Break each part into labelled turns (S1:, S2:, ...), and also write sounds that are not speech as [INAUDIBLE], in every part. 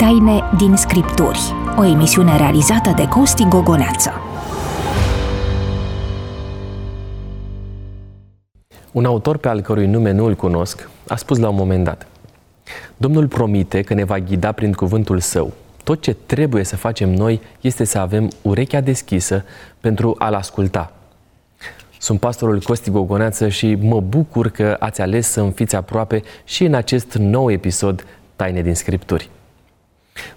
S1: Taine din Scripturi, o emisiune realizată de Costi Gogoneață.
S2: Un autor pe al cărui nume nu îl cunosc a spus la un moment dat Domnul promite că ne va ghida prin cuvântul său. Tot ce trebuie să facem noi este să avem urechea deschisă pentru a-L asculta. Sunt pastorul Costi Gogoneață și mă bucur că ați ales să-mi fiți aproape și în acest nou episod Taine din Scripturi.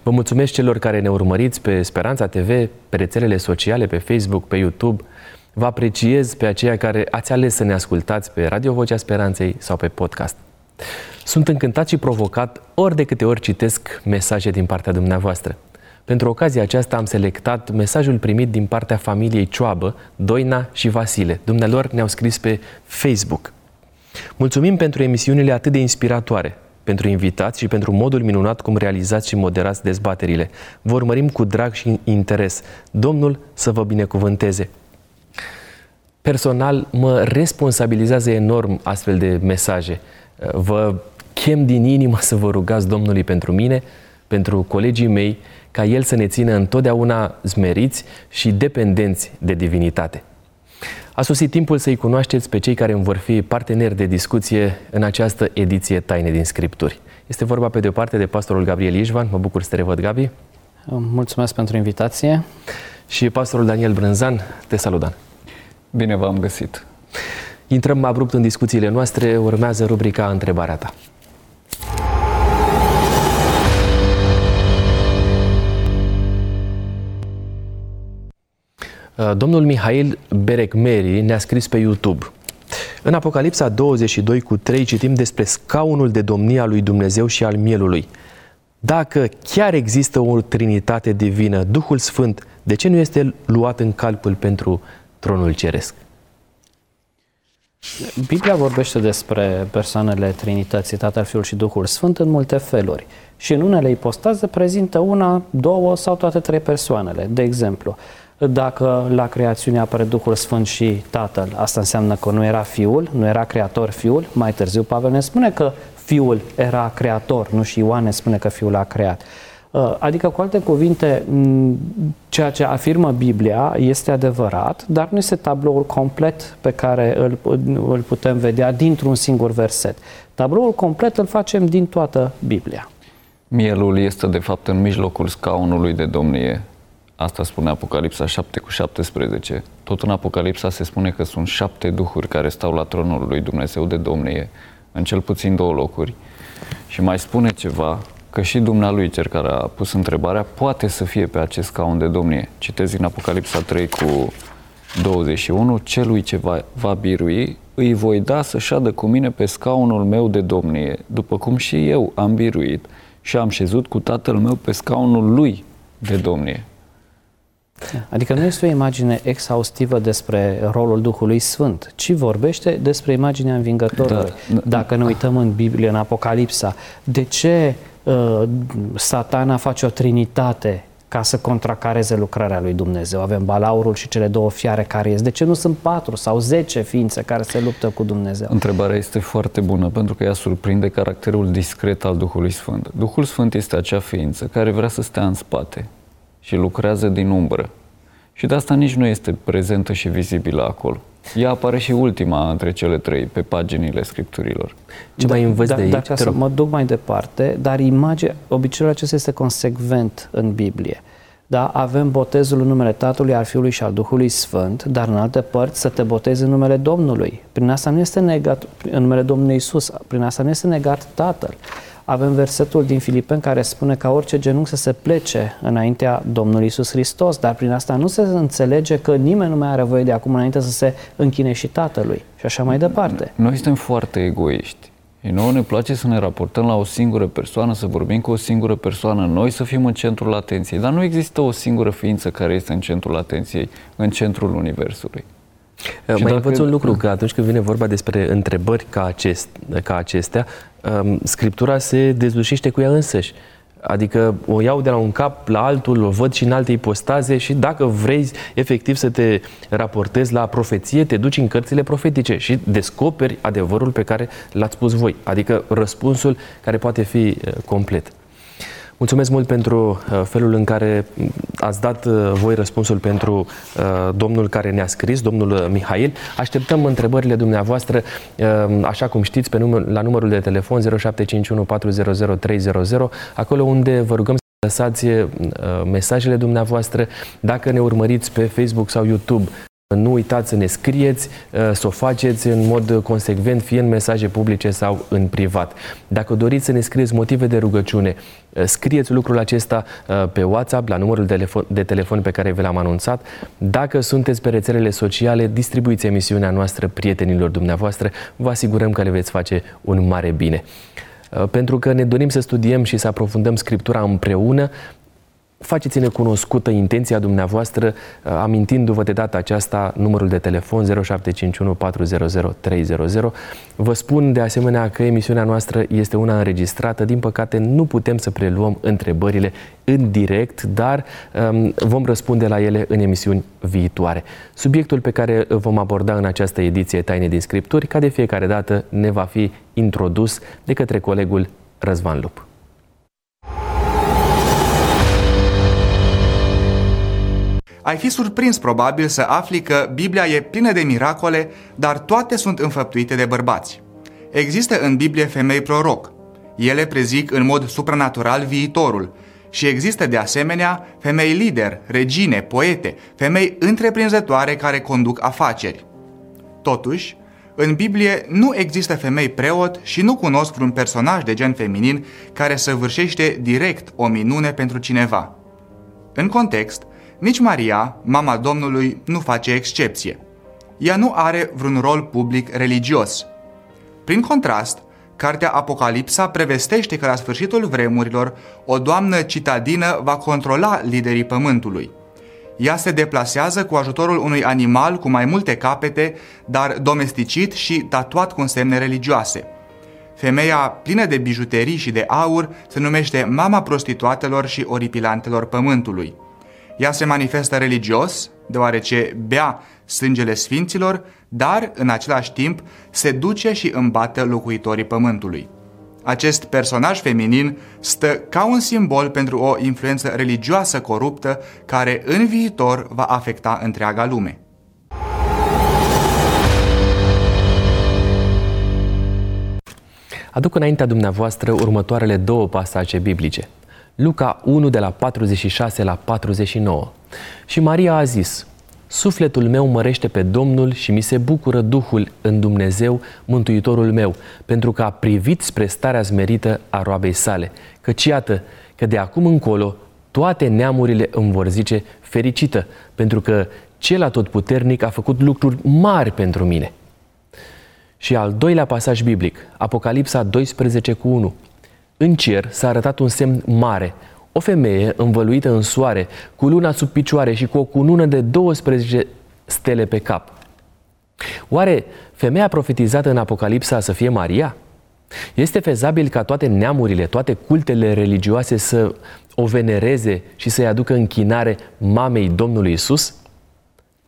S2: Vă mulțumesc celor care ne urmăriți pe Speranța TV, pe rețelele sociale, pe Facebook, pe YouTube. Vă apreciez pe aceia care ați ales să ne ascultați pe Radio Vocea Speranței sau pe podcast. Sunt încântat și provocat ori de câte ori citesc mesaje din partea dumneavoastră. Pentru ocazia aceasta am selectat mesajul primit din partea familiei Cioabă, Doina și Vasile. Dumnealor ne-au scris pe Facebook. Mulțumim pentru emisiunile atât de inspiratoare, pentru invitați și pentru modul minunat cum realizați și moderați dezbaterile. Vă urmărim cu drag și interes. Domnul să vă binecuvânteze. Personal, mă responsabilizează enorm astfel de mesaje. Vă chem din inimă să vă rugați Domnului pentru mine, pentru colegii mei, ca El să ne țină întotdeauna zmeriți și dependenți de divinitate. A sosit timpul să-i cunoașteți pe cei care îmi vor fi parteneri de discuție în această ediție Taine din Scripturi. Este vorba pe de o parte de pastorul Gabriel Ișvan, mă bucur să te revăd, Gabi.
S3: Mulțumesc pentru invitație.
S2: Și pastorul Daniel Brânzan, te salut, Dan.
S4: Bine v-am găsit.
S2: Intrăm abrupt în discuțiile noastre, urmează rubrica Întrebarea ta. Domnul Mihail Berecmeri ne-a scris pe YouTube. În Apocalipsa 22 cu 3 citim despre scaunul de domnie al lui Dumnezeu și al mielului. Dacă chiar există o trinitate divină, Duhul Sfânt, de ce nu este luat în calcul pentru tronul ceresc?
S3: Biblia vorbește despre persoanele Trinității, Tatăl, Fiul și Duhul Sfânt în multe feluri. Și în unele ipostaze prezintă una, două sau toate trei persoanele. De exemplu, dacă la creațiune apare Duhul Sfânt și Tatăl, asta înseamnă că nu era Fiul, nu era Creator Fiul. Mai târziu Pavel ne spune că Fiul era Creator, nu și Ioan ne spune că Fiul a creat. Uh, adică, cu alte cuvinte, ceea ce afirmă Biblia este adevărat, dar nu este tabloul complet pe care îl, îl putem vedea dintr-un singur verset. Tabloul complet îl facem din toată Biblia.
S4: Mielul este, de fapt, în mijlocul scaunului de domnie Asta spune Apocalipsa 7 cu 17. Tot în Apocalipsa se spune că sunt șapte duhuri care stau la tronul lui Dumnezeu de domnie, în cel puțin două locuri. Și mai spune ceva, că și dumnealui, cel care a pus întrebarea, poate să fie pe acest scaun de domnie. Citez în Apocalipsa 3 cu 21, celui ce va, va birui, îi voi da să șadă cu mine pe scaunul meu de domnie, după cum și eu am biruit și am șezut cu tatăl meu pe scaunul lui de domnie.
S3: Adică nu este o imagine exhaustivă despre rolul Duhului Sfânt, ci vorbește despre imaginea învingătorului. Da, Dacă ne uităm în Biblie, în Apocalipsa, de ce uh, satana face o trinitate ca să contracareze lucrarea lui Dumnezeu. Avem balaurul și cele două fiare care ies. De ce nu sunt patru sau zece ființe care se luptă cu Dumnezeu?
S4: Întrebarea este foarte bună pentru că ea surprinde caracterul discret al Duhului Sfânt. Duhul Sfânt este acea ființă care vrea să stea în spate, și lucrează din umbră. Și de asta nici nu este prezentă și vizibilă acolo. Ea apare și ultima între cele trei, pe paginile scripturilor.
S2: Ce da, mai învăț da, de aici?
S3: Dacă să mă duc mai departe, dar imagine, obiceiul acesta este consecvent în Biblie. Da? Avem botezul în numele Tatălui, al Fiului și al Duhului Sfânt, dar în alte părți să te botezi în numele Domnului. Prin asta nu este negat, în numele Domnului Isus, prin asta nu este negat Tatăl avem versetul din Filipen care spune ca orice genunchi să se plece înaintea Domnului Isus Hristos, dar prin asta nu se înțelege că nimeni nu mai are voie de acum înainte să se închine și Tatălui și așa mai departe.
S4: Noi suntem foarte egoiști. Și nouă ne place să ne raportăm la o singură persoană, să vorbim cu o singură persoană, noi să fim în centrul atenției. Dar nu există o singură ființă care este în centrul atenției, în centrul Universului.
S2: Și mai învăț un lucru, că atunci când vine vorba despre întrebări ca, acest, ca acestea, um, Scriptura se dezlușește cu ea însăși. Adică o iau de la un cap la altul, o văd și în alte ipostaze și dacă vrei efectiv să te raportezi la profeție, te duci în cărțile profetice și descoperi adevărul pe care l-ați spus voi. Adică răspunsul care poate fi uh, complet. Mulțumesc mult pentru uh, felul în care ați dat uh, voi răspunsul pentru uh, domnul care ne-a scris, domnul Mihail. Așteptăm întrebările dumneavoastră, așa cum știți, pe număr, la numărul de telefon 0751 400 300, acolo unde vă rugăm să lăsați mesajele dumneavoastră. Dacă ne urmăriți pe Facebook sau YouTube, nu uitați să ne scrieți, uh, să o faceți în mod consecvent, fie în mesaje publice sau în privat. Dacă doriți să ne scrieți motive de rugăciune, uh, scrieți lucrul acesta uh, pe WhatsApp, la numărul de telefon pe care vi l-am anunțat. Dacă sunteți pe rețelele sociale, distribuiți emisiunea noastră prietenilor dumneavoastră. Vă asigurăm că le veți face un mare bine pentru că ne dorim să studiem și să aprofundăm Scriptura împreună, faceți-ne cunoscută intenția dumneavoastră, uh, amintindu-vă de data aceasta numărul de telefon 0751 400 300. Vă spun de asemenea că emisiunea noastră este una înregistrată. Din păcate, nu putem să preluăm întrebările în direct, dar um, vom răspunde la ele în emisiuni viitoare. Subiectul pe care vom aborda în această ediție Taine din Scripturi, ca de fiecare dată, ne va fi introdus de către colegul Răzvan Lup.
S5: Ai fi surprins probabil să afli că Biblia e plină de miracole, dar toate sunt înfăptuite de bărbați. Există în Biblie femei proroc. Ele prezic în mod supranatural viitorul. Și există de asemenea femei lider, regine, poete, femei întreprinzătoare care conduc afaceri. Totuși, în Biblie nu există femei preot și nu cunosc vreun personaj de gen feminin care să vârșește direct o minune pentru cineva. În context, nici Maria, mama Domnului, nu face excepție. Ea nu are vreun rol public religios. Prin contrast, Cartea Apocalipsa prevestește că la sfârșitul vremurilor o doamnă citadină va controla liderii pământului. Ea se deplasează cu ajutorul unui animal cu mai multe capete, dar domesticit și tatuat cu semne religioase. Femeia plină de bijuterii și de aur se numește mama prostituatelor și oripilantelor pământului. Ea se manifestă religios, deoarece bea sângele sfinților, dar, în același timp, se duce și îmbate locuitorii pământului. Acest personaj feminin stă ca un simbol pentru o influență religioasă coruptă care în viitor va afecta întreaga lume.
S2: Aduc înaintea dumneavoastră următoarele două pasaje biblice. Luca 1 de la 46 la 49. Și Maria a zis, Sufletul meu mărește pe Domnul și mi se bucură Duhul în Dumnezeu, Mântuitorul meu, pentru că a privit spre starea zmerită a roabei sale. Căci iată că de acum încolo toate neamurile îmi vor zice fericită, pentru că cel atotputernic a făcut lucruri mari pentru mine. Și al doilea pasaj biblic, Apocalipsa 12 cu 1. În cer s-a arătat un semn mare, o femeie învăluită în soare, cu luna sub picioare și cu o cunună de 12 stele pe cap. Oare femeia profetizată în Apocalipsa să fie Maria? Este fezabil ca toate neamurile, toate cultele religioase să o venereze și să-i aducă închinare mamei Domnului Isus?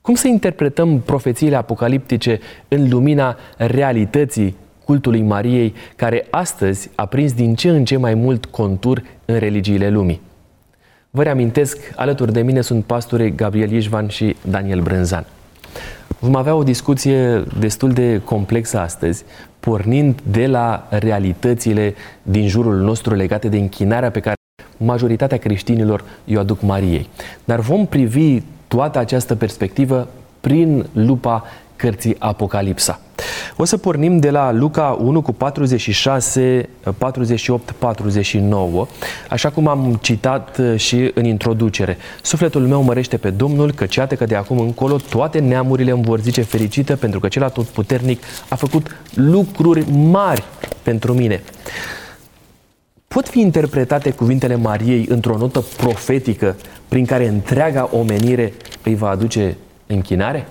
S2: Cum să interpretăm profețiile apocaliptice în lumina realității cultului Mariei, care astăzi a prins din ce în ce mai mult contur în religiile lumii. Vă reamintesc, alături de mine sunt pastorii Gabriel Ișvan și Daniel Brânzan. Vom avea o discuție destul de complexă astăzi, pornind de la realitățile din jurul nostru legate de închinarea pe care majoritatea creștinilor i-o aduc Mariei. Dar vom privi toată această perspectivă prin lupa cărții Apocalipsa. O să pornim de la Luca 1 cu 46, 48, 49, așa cum am citat uh, și în introducere. Sufletul meu mărește pe Domnul, că iată că de acum încolo toate neamurile îmi vor zice fericită, pentru că cel puternic a făcut lucruri mari pentru mine. Pot fi interpretate cuvintele Mariei într-o notă profetică prin care întreaga omenire îi va aduce închinare?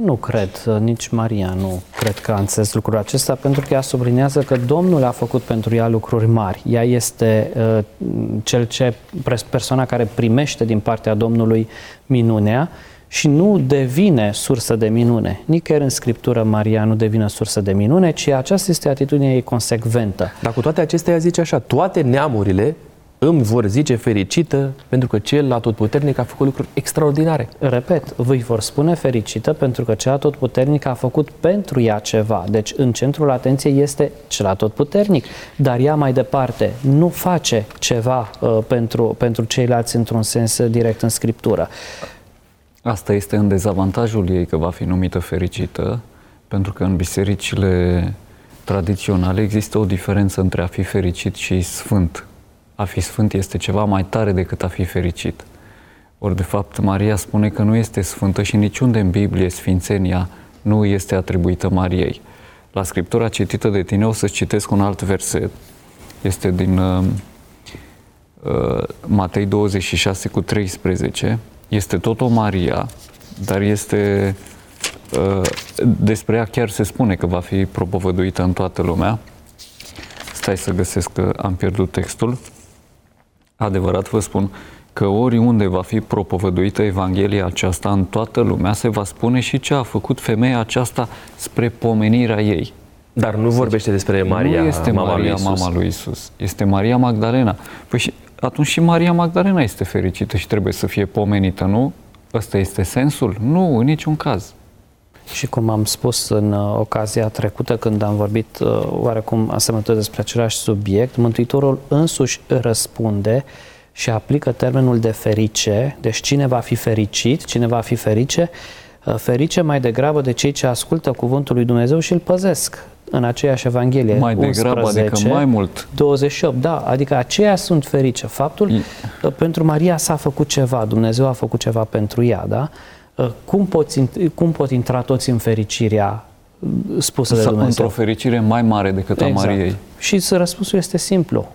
S3: Nu cred, nici Maria nu cred că a înțeles lucrul acesta, pentru că ea sublinează că Domnul a făcut pentru ea lucruri mari. Ea este uh, cel ce, persoana care primește din partea Domnului minunea și nu devine sursă de minune. Nicăieri în Scriptură Maria nu devine sursă de minune, ci aceasta este atitudinea ei consecventă.
S2: Dar cu toate acestea ea zice așa, toate neamurile îmi vor zice fericită pentru că cel atotputernic a făcut lucruri extraordinare.
S3: Repet, vă vor spune fericită pentru că cel atotputernic a făcut pentru ea ceva. Deci în centrul atenției este cel atotputernic, dar ea mai departe nu face ceva uh, pentru, pentru ceilalți într-un sens direct în Scriptură.
S4: Asta este în dezavantajul ei că va fi numită fericită, pentru că în bisericile tradiționale există o diferență între a fi fericit și sfânt. A fi sfânt este ceva mai tare decât a fi fericit. Ori, de fapt, Maria spune că nu este sfântă și niciunde în Biblie sfințenia nu este atribuită Mariei. La scriptura citită de tine o să citesc un alt verset. Este din uh, uh, Matei 26 cu 13. Este tot o Maria, dar este uh, despre ea chiar se spune că va fi propovăduită în toată lumea. Stai să găsesc că am pierdut textul. Adevărat vă spun că oriunde va fi propovăduită Evanghelia aceasta în toată lumea, se va spune și ce a făcut femeia aceasta spre pomenirea ei.
S2: Dar nu vorbește despre Maria,
S4: nu este
S2: mama
S4: Maria,
S2: lui Isus.
S4: mama lui Isus. Este Maria Magdalena. Păi și atunci și Maria Magdalena este fericită și trebuie să fie pomenită, nu? Ăsta este sensul? Nu, în niciun caz.
S3: Și cum am spus în uh, ocazia trecută când am vorbit uh, oarecum asemănător despre același subiect, Mântuitorul însuși răspunde și aplică termenul de ferice, deci cine va fi fericit, cine va fi ferice, uh, ferice mai degrabă de cei ce ascultă cuvântul lui Dumnezeu și îl păzesc în aceeași Evanghelie.
S4: Mai degrabă,
S3: 11,
S4: adică mai mult.
S3: 28, da, adică aceia sunt ferice. Faptul,
S4: I-
S3: pentru Maria s-a făcut ceva, Dumnezeu a făcut ceva pentru ea, da? Cum, poți, int- cum pot intra toți în fericirea spusă de
S4: Sau
S3: Dumnezeu?
S4: într-o fericire mai mare decât a Mariei.
S3: Și să răspunsul este simplu.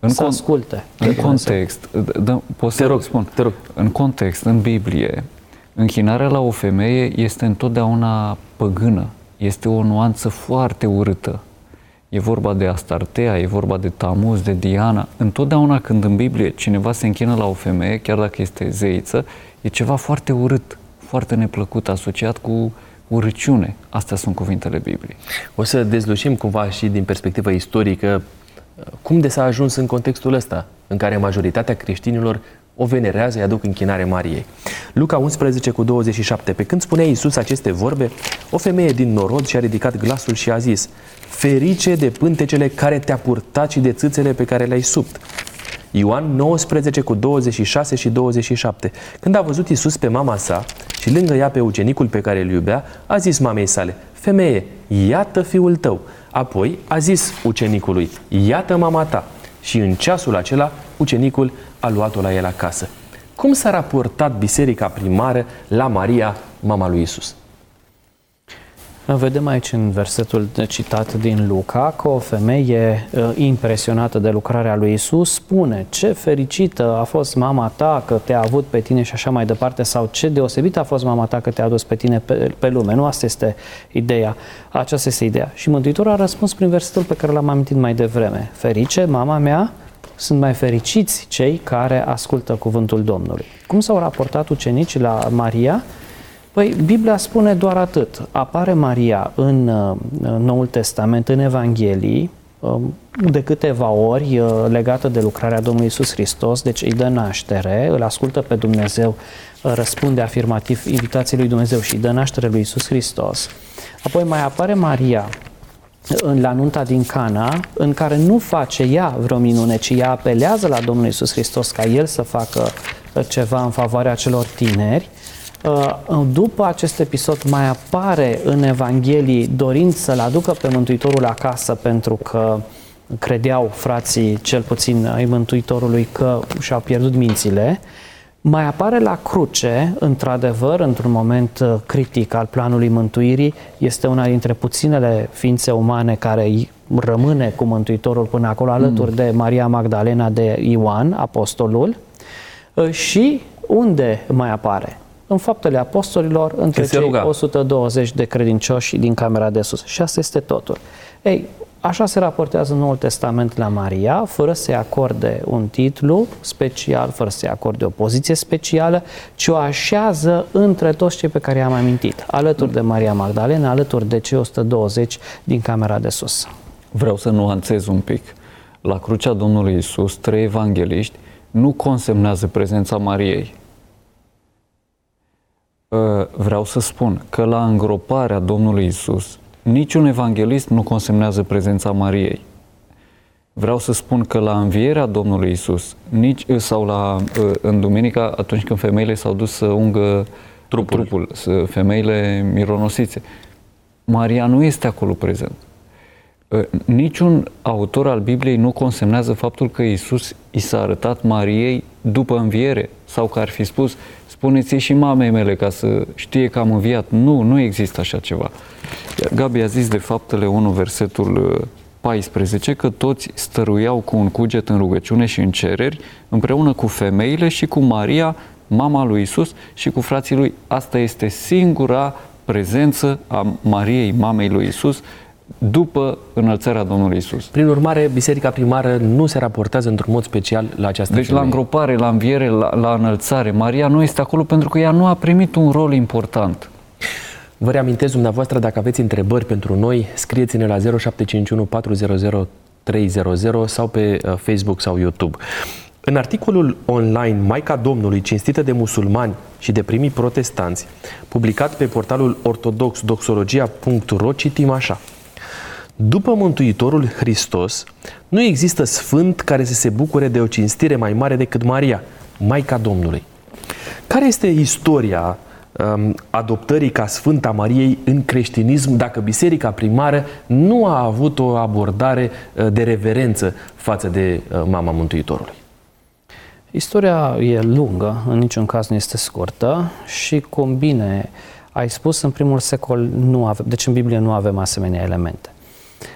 S4: În
S3: să
S4: con-
S3: asculte. de
S4: În
S3: Dumnezeu.
S4: context, da, pot să
S2: Te rog,
S4: spun,
S2: te rog.
S4: în context, în Biblie, închinarea la o femeie este întotdeauna păgână. Este o nuanță foarte urâtă. E vorba de Astartea, e vorba de Tamuz, de Diana. Întotdeauna când în Biblie cineva se închină la o femeie, chiar dacă este zeiță, e ceva foarte urât, foarte neplăcut, asociat cu urăciune. Astea sunt cuvintele Bibliei.
S2: O să dezlușim cumva și din perspectivă istorică cum de s-a ajuns în contextul ăsta, în care majoritatea creștinilor o venerează, îi aduc închinare Mariei. Luca 11 cu 27. Pe când spunea Iisus aceste vorbe, o femeie din norod și-a ridicat glasul și a zis Ferice de pântecele care te-a purtat și de țâțele pe care le-ai subt. Ioan 19 cu 26 și 27. Când a văzut Iisus pe mama sa și lângă ea pe ucenicul pe care îl iubea, a zis mamei sale, Femeie, iată fiul tău. Apoi a zis ucenicului, iată mama ta. Și în ceasul acela, ucenicul a luat-o la el acasă. Cum s-a raportat biserica primară la Maria, mama lui Isus?
S3: Vedem aici în versetul citat din Luca că o femeie uh, impresionată de lucrarea lui Isus spune ce fericită a fost mama ta că te-a avut pe tine și așa mai departe sau ce deosebită a fost mama ta că te-a adus pe tine pe, pe lume. Nu asta este ideea. Aceasta este ideea. Și Mântuitorul a răspuns prin versetul pe care l-am amintit mai devreme. Ferice, mama mea, sunt mai fericiți cei care ascultă cuvântul Domnului. Cum s-au raportat ucenicii la Maria? Păi, Biblia spune doar atât. Apare Maria în uh, Noul Testament, în Evanghelii, uh, de câteva ori uh, legată de lucrarea Domnului Isus Hristos, deci îi dă naștere, îl ascultă pe Dumnezeu, uh, răspunde afirmativ invitației lui Dumnezeu și îi dă naștere lui Isus Hristos. Apoi mai apare Maria în la nunta din Cana, în care nu face ea vreo minune, ci ea apelează la Domnul Isus Hristos ca El să facă uh, ceva în favoarea celor tineri. Uh, După acest episod mai apare în Evanghelii dorind să-L aducă pe Mântuitorul acasă pentru că credeau frații, cel puțin ai Mântuitorului, că și-au pierdut mințile. Mai apare la cruce, într-adevăr, într-un moment uh, critic al planului mântuirii, este una dintre puținele ființe umane care rămâne cu Mântuitorul până acolo, alături de Maria Magdalena, de Ioan, apostolul. Uh, Și unde mai apare? În faptele apostolilor, între
S2: se
S3: cei
S2: ruga.
S3: 120 de credincioși din camera de sus. Și asta este totul. Ei, așa se raportează Noul Testament la Maria, fără să-i acorde un titlu special, fără să-i acorde o poziție specială, ci o așează între toți cei pe care i-am amintit, alături de Maria Magdalena, alături de cei 120 din camera de sus.
S4: Vreau să nuanțez un pic. la crucea Domnului Isus, trei evangeliști nu consemnează prezența Mariei. Ă, vreau să spun că la îngroparea Domnului Isus, niciun evanghelist nu consemnează prezența Mariei. Vreau să spun că la învierea Domnului Isus, nici, sau la, ă, în duminica, atunci când femeile s-au dus să ungă trupul, trupul să, femeile mironosițe, Maria nu este acolo prezent. Ă, niciun autor al Bibliei nu consemnează faptul că Isus i s-a arătat Mariei după înviere sau că ar fi spus spuneți-i și mamei mele ca să știe că am înviat. Nu, nu există așa ceva. Gabi a zis de faptele 1, versetul 14, că toți stăruiau cu un cuget în rugăciune și în cereri, împreună cu femeile și cu Maria, mama lui Isus și cu frații lui. Asta este singura prezență a Mariei, mamei lui Isus, după înălțarea Domnului Isus.
S2: Prin urmare, Biserica Primară nu se raportează într-un mod special la această
S4: Deci
S2: femeie.
S4: la îngropare, la înviere, la, la înălțare, Maria nu este acolo pentru că ea nu a primit un rol important.
S2: Vă reamintesc dumneavoastră, dacă aveți întrebări pentru noi, scrieți-ne la 0751 400 300 sau pe uh, Facebook sau YouTube. În articolul online Maica Domnului, cinstită de musulmani și de primii protestanți, publicat pe portalul ortodox doxologia.ro, citim așa. După Mântuitorul Hristos, nu există sfânt care să se bucure de o cinstire mai mare decât Maria, Maica Domnului. Care este istoria um, adoptării ca Sfânta Mariei în creștinism dacă biserica primară nu a avut o abordare uh, de reverență față de uh, mama Mântuitorului?
S3: Istoria e lungă, în niciun caz nu este scurtă și cum bine ai spus, în primul secol nu avem, deci în Biblie nu avem asemenea elemente.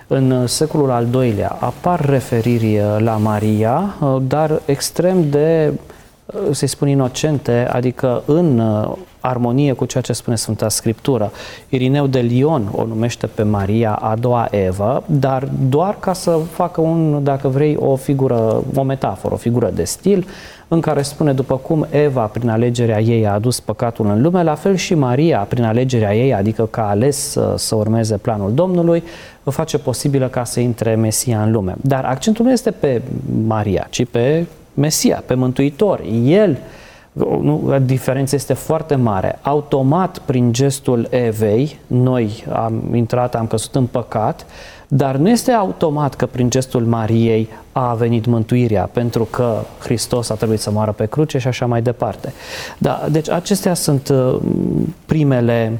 S3: În secolul al doilea apar referiri la Maria, dar extrem de, să-i spun, inocente, adică în armonie cu ceea ce spune Sfânta Scriptură. Irineu de Lion o numește pe Maria a doua Evă, dar doar ca să facă un, dacă vrei, o figură, o metaforă, o figură de stil, în care spune după cum Eva, prin alegerea ei, a adus păcatul în lume, la fel și Maria, prin alegerea ei, adică că a ales să, să urmeze planul Domnului, o face posibilă ca să intre Mesia în lume. Dar accentul nu este pe Maria, ci pe Mesia, pe Mântuitor. El, nu, diferența este foarte mare. Automat, prin gestul Evei, noi am intrat, am căzut în păcat, dar nu este automat că prin gestul Mariei a venit mântuirea, pentru că Hristos a trebuit să moară pe cruce și așa mai departe. Da, deci acestea sunt uh, primele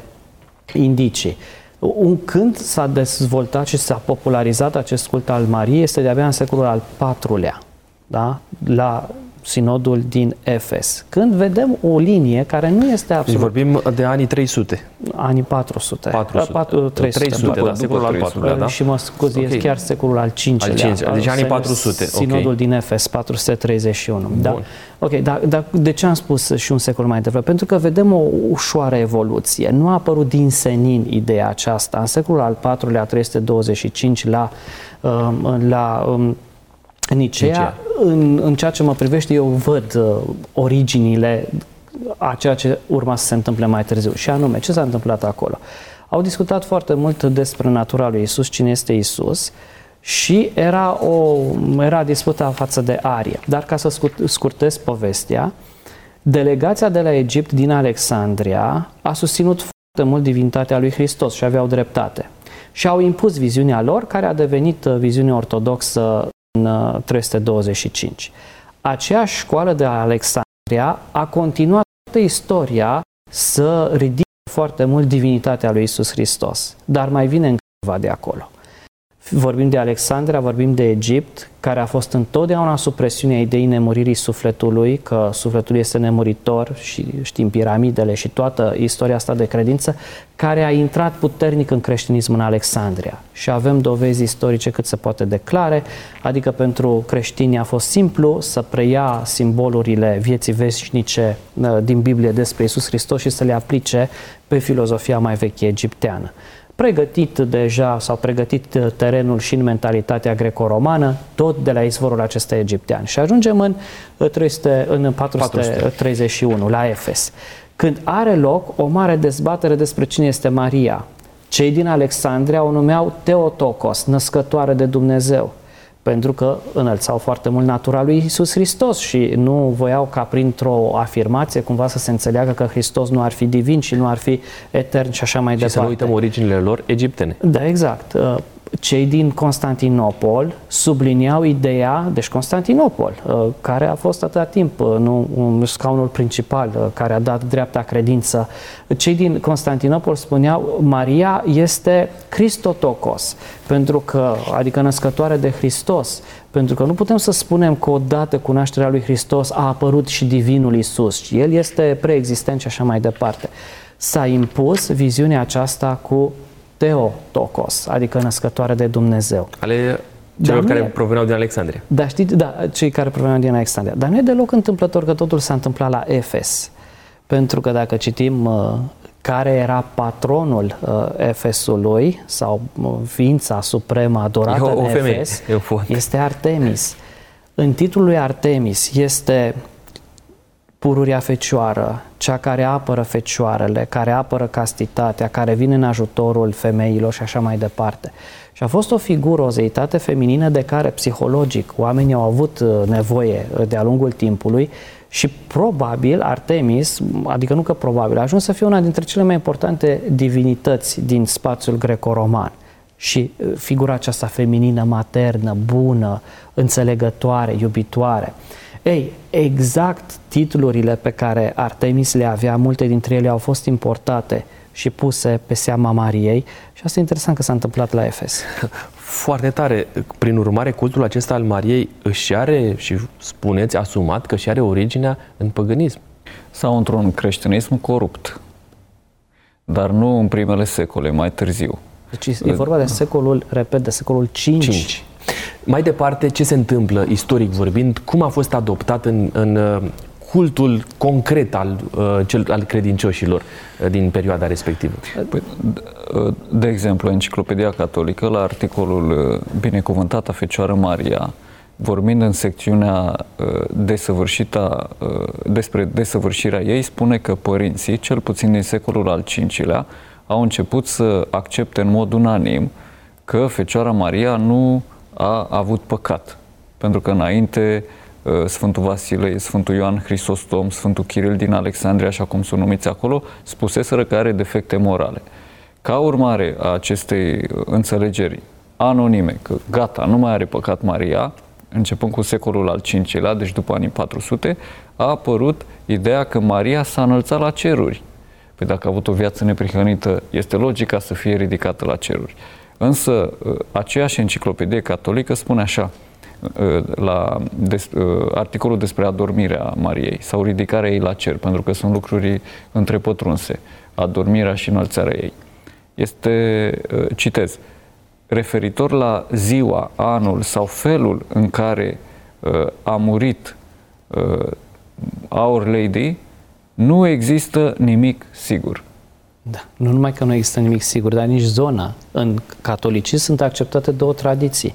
S3: indicii. Un cânt s-a dezvoltat și s-a popularizat acest cult al Mariei este de-abia în secolul al IV-lea, da? la sinodul din Efes. Când vedem o linie care nu este
S2: Deci
S3: absolut...
S2: vorbim de anii 300.
S3: Anii 400.
S2: 400.
S3: 4, 300,
S2: 300, da,
S4: după
S2: secolul al
S4: 300.
S2: IV-lea, da?
S3: Și mă scuzi,
S2: Ok.
S3: okay. chiar secolul al V-lea.
S2: Al cincilea, deci anii 400, ok.
S3: Sinodul din Efes, 431. Da.
S2: Bun.
S3: Ok, dar, dar de ce am spus și un secol mai devreme? Pentru că vedem o ușoară evoluție. Nu a apărut din senin ideea aceasta. În secolul al IV-lea, 325, la, um, la um, Nicea,
S2: Nicea.
S3: În, în ceea ce mă privește, eu văd uh, originile a ceea ce urma să se întâmple mai târziu. Și anume, ce s-a întâmplat acolo? Au discutat foarte mult despre natura lui Isus, cine este Isus, și era, o, era disputa față de Arie. Dar ca să scurt, scurtez povestea, delegația de la Egipt din Alexandria a susținut foarte mult divinitatea lui Hristos și aveau dreptate. Și au impus viziunea lor, care a devenit uh, viziune ortodoxă în uh, 325. Aceeași școală de Alexandria a continuat toată istoria să ridice foarte mult divinitatea lui Isus Hristos, dar mai vine în câteva de acolo. Vorbim de Alexandria, vorbim de Egipt, care a fost întotdeauna sub presiunea ideii nemuririi sufletului, că sufletul este nemuritor și știm piramidele și toată istoria asta de credință, care a intrat puternic în creștinism în Alexandria. Și avem dovezi istorice cât se poate declare, adică pentru creștini a fost simplu să preia simbolurile vieții veșnice uh, din Biblie despre Isus Hristos și să le aplice pe filozofia mai veche egipteană pregătit deja sau pregătit uh, terenul și în mentalitatea greco-romană, tot de la izvorul acesta egiptean. Și ajungem în, uh, 300, în 431, la Efes, când are loc o mare dezbatere despre cine este Maria. Cei din Alexandria o numeau Teotokos, născătoare de Dumnezeu, pentru că înălțau foarte mult natura lui Isus Hristos și nu voiau ca printr-o afirmație cumva să se înțeleagă că Hristos nu ar fi divin și nu ar fi etern și așa mai
S2: și
S3: departe.
S2: să nu uităm originile lor egiptene.
S3: Da, exact. Uh, Cei din Constantinopol subliniau ideea, deci Constantinopol, uh, care a fost atâta timp uh, nu, un scaunul principal uh, care a dat dreapta credință, cei din Constantinopol spuneau Maria este Christotokos, pentru că, adică născătoare de Hristos, pentru că nu putem să spunem că odată cu nașterea lui Hristos a apărut și divinul Isus, ci el este preexistent și așa mai departe. S-a impus viziunea aceasta cu Teotokos, adică născătoare de Dumnezeu.
S2: Ale celor
S3: nu
S2: care
S3: e-
S2: proveneau din Alexandria.
S3: Dar știți, da, cei care proveneau din Alexandria. Dar nu e deloc întâmplător că totul s-a întâmplat la Efes. Pentru că dacă citim uh, care era patronul uh, Efesului sau uh, ființa supremă adorată
S2: E o- o
S3: în
S2: femeie,
S3: Efes,
S2: e un fond.
S3: este Artemis. În titlul lui Artemis este pururia fecioară, cea care apără fecioarele, care apără castitatea, care vine în ajutorul femeilor și așa mai departe. Și a fost o figură, o zeitate feminină de care psihologic oamenii au avut uh, nevoie uh, de-a lungul timpului și probabil Artemis, adică nu că probabil, a ajuns să fie una dintre cele mai importante divinități din spațiul greco-roman. Și uh, figura aceasta feminină, maternă, bună, înțelegătoare, iubitoare. Ei, exact titlurile pe care Artemis le avea, multe dintre ele au fost importate și puse pe seama Mariei și asta e interesant că s-a întâmplat la Efes.
S2: Foarte tare. Prin urmare, cultul acesta al Mariei își are, și spuneți, asumat că își are originea în păgânism.
S4: Sau într-un creștinism corupt. Dar nu în primele secole, mai târziu.
S3: Deci e vorba de secolul, repet, de secolul 5.
S2: 5. Mai departe, ce se întâmplă, istoric vorbind, cum a fost adoptat în, în uh, cultul concret al, uh, cel, al credincioșilor uh, din perioada respectivă?
S4: Păi, d- de exemplu, Enciclopedia Catolică, la articolul uh, Binecuvântata Fecioară Maria, vorbind în secțiunea uh, desăvârșită, uh, despre desăvârșirea ei, spune că părinții, cel puțin din secolul al V-lea, au început să accepte în mod unanim că Fecioara Maria nu a avut păcat. Pentru că înainte uh, Sfântul Vasile, Sfântul Ioan Hristostom, Sfântul Chiril din Alexandria, așa cum sunt numiți acolo, spuseseră că are defecte morale. Ca urmare a acestei uh, înțelegeri anonime, că gata, nu mai are păcat Maria, începând cu secolul al V-lea, deci după anii 400, a apărut ideea că Maria s-a înălțat la ceruri. Păi dacă a avut o viață neprihănită, este logica să fie ridicată la ceruri. Însă, uh, aceeași enciclopedie catolică spune așa, uh, la des, uh, articolul despre adormirea Mariei sau ridicarea ei la cer, pentru că sunt lucruri întrepătrunse, adormirea și înălțarea ei. Este, citez, referitor la ziua, anul sau felul în care a murit Our Lady, nu există nimic sigur.
S3: Da. Nu numai că nu există nimic sigur, dar nici zona. În catolicism sunt acceptate două tradiții.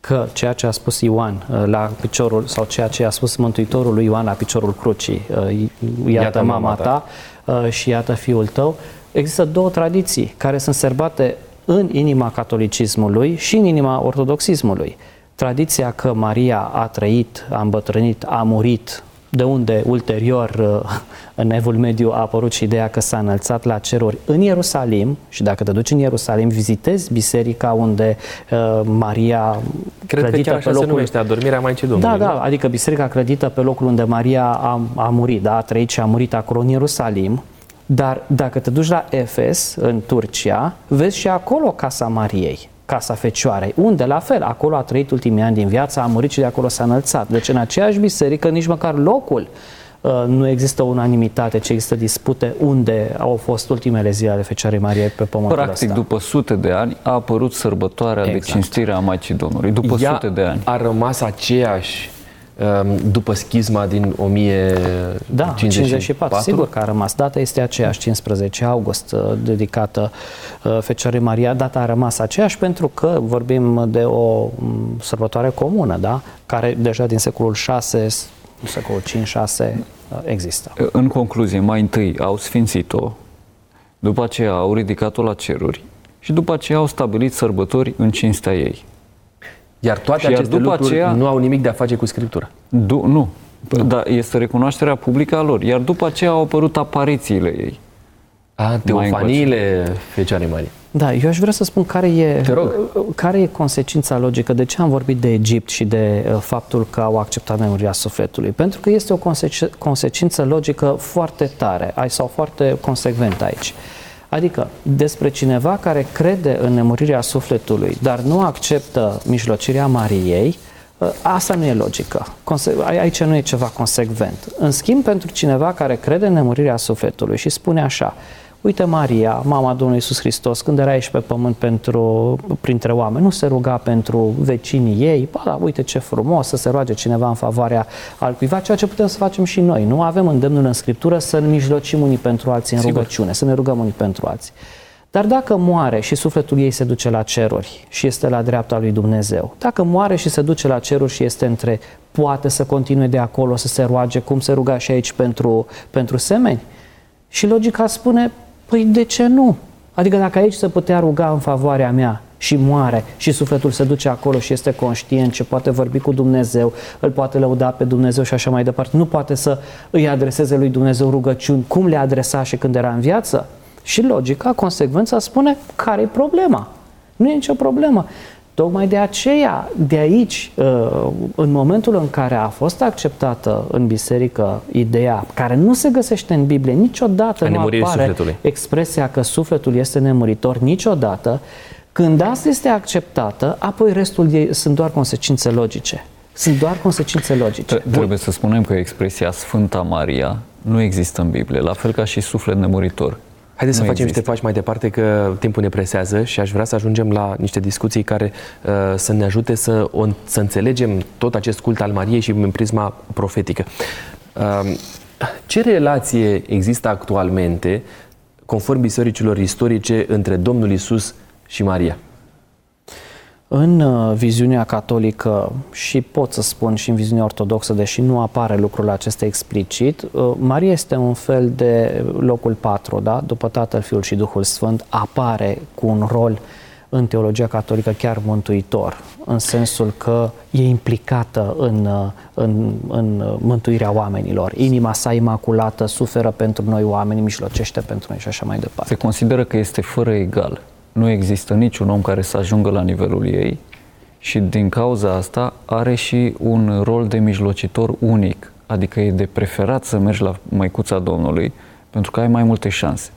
S3: Că ceea ce a spus Ioan uh, la piciorul, sau ceea ce a spus Mântuitorul lui Ioan la piciorul crucii, uh, iată, iată mama ta uh, și iată fiul tău, există două tradiții care sunt serbate în inima catolicismului și în inima ortodoxismului. Tradiția că Maria a trăit, a îmbătrânit, a murit, de unde ulterior în Evul Mediu a apărut și ideea că s-a înălțat la ceruri în Ierusalim și dacă te duci în Ierusalim, vizitezi biserica unde uh, Maria
S2: Cred că chiar așa
S3: pe locul...
S2: se numește, adormirea Maicii Domnului.
S3: Da, da,
S2: nu?
S3: adică biserica clădită pe locul unde Maria a, a murit, da, a trăit și a murit acolo în Ierusalim, dar dacă te duci la Efes, în Turcia, vezi și acolo Casa Mariei, Casa Fecioarei, unde la fel, acolo a trăit ultimii ani din viață, a murit și de acolo s-a înălțat. Deci în aceeași biserică, nici măcar locul uh, nu există unanimitate, ci există dispute unde au fost ultimele zile ale Fecioarei Mariei pe pământul
S4: Practic,
S3: ăsta.
S4: după sute de ani, a apărut sărbătoarea
S3: Exact.
S4: de cinstire a Maicii Domnului. După
S2: Ea
S4: sute de ani.
S2: a rămas aceeași um, după schizma din 1054.
S3: Da, 54, sigur că a rămas. Data este aceeași, 15 august, uh, dedicată uh, Fecioarei Maria. Data a rămas aceeași pentru că vorbim de o m, sărbătoare comună, da? care deja din secolul 6, secolul 5-6 există.
S4: În concluzie, mai întâi au sfințit-o, după aceea au ridicat-o la ceruri și după aceea au stabilit sărbători în cinstea ei.
S2: Iar toate
S4: Și iar
S2: aceste
S4: după
S2: lucruri
S4: aceea-
S2: nu au nimic de a face cu Scriptura.
S4: Du- nu, dar este recunoașterea publică a lor. Iar după aceea au apărut aparițiile ei.
S2: A, teofaniile Fecioarei Marie.
S3: Da, eu aș vrea să spun care e,
S2: Te rog.
S3: care e consecința logică. De ce am vorbit de Egipt și de uh, faptul că au acceptat nemurirea sufletului? Pentru că este o consec- consecință logică foarte tare ai- sau foarte consecventă aici. Adică despre cineva care crede în nemurirea sufletului, dar nu acceptă mijlocirea Mariei, uh, Asta nu e logică. Conse- a- aici nu e ceva consecvent. În schimb, pentru cineva care crede în nemurirea sufletului și spune așa, Uite Maria, mama Domnului Iisus Hristos, când era aici pe pământ pentru, printre oameni, nu se ruga pentru vecinii ei, ba da, uite ce frumos să se roage cineva în favoarea altcuiva, ceea ce putem să facem și noi. Nu avem îndemnul în Scriptură să ne mijlocim unii pentru alții în
S2: Sigur.
S3: rugăciune, să ne rugăm unii pentru alții. Dar dacă moare și sufletul ei se duce la ceruri și este la dreapta lui Dumnezeu, dacă moare și se duce la ceruri și este între, poate să continue de acolo să se roage, cum se ruga și aici pentru, pentru semeni? Și logica spune, păi de ce nu? Adică dacă aici se putea ruga în favoarea mea și moare și sufletul se duce acolo și este conștient ce poate vorbi cu Dumnezeu, îl poate lăuda pe Dumnezeu și așa mai departe, nu poate să îi adreseze lui Dumnezeu rugăciuni cum le adresa și când era în viață? Și logica, consecvența spune care e problema. Nu e nicio problemă. Tocmai de aceea, de aici, uh, în momentul în care a fost acceptată în biserică ideea care nu se găsește în Biblie, niciodată
S2: A
S3: nu
S2: nemuririi
S3: apare
S2: sufletului.
S3: expresia că sufletul este nemuritor, niciodată, când asta este acceptată, apoi restul ei sunt doar consecințe logice. Sunt doar consecințe logice.
S4: Tre- Trebuie să spunem că expresia Sfânta Maria nu există în Biblie, la fel ca și suflet nemuritor.
S2: Haideți să
S4: Nu
S2: facem
S4: există.
S2: niște pași mai departe, că timpul ne presează și aș vrea să ajungem la niște discuții care uh, să ne ajute să, o, să înțelegem tot acest cult al Mariei și în prisma profetică. Uh, ce relație există actualmente, conform bisericilor istorice, între Domnul Isus și Maria?
S3: În uh, viziunea catolică și pot să spun și în viziunea ortodoxă, deși nu apare lucrul acesta explicit, uh, Maria este un fel de locul patru, da? după Tatăl, Fiul și Duhul Sfânt, apare cu un rol în teologia catolică chiar mântuitor, în sensul că e implicată în, uh, în, în uh, mântuirea oamenilor. Inima sa imaculată suferă pentru noi oameni, mijlocește pentru noi și așa mai departe.
S4: Se consideră că este fără egal. Nu există niciun om care să ajungă la nivelul ei și din cauza asta are și un rol de mijlocitor unic, adică e de preferat să mergi la Măicuța Domnului pentru că ai mai multe șanse.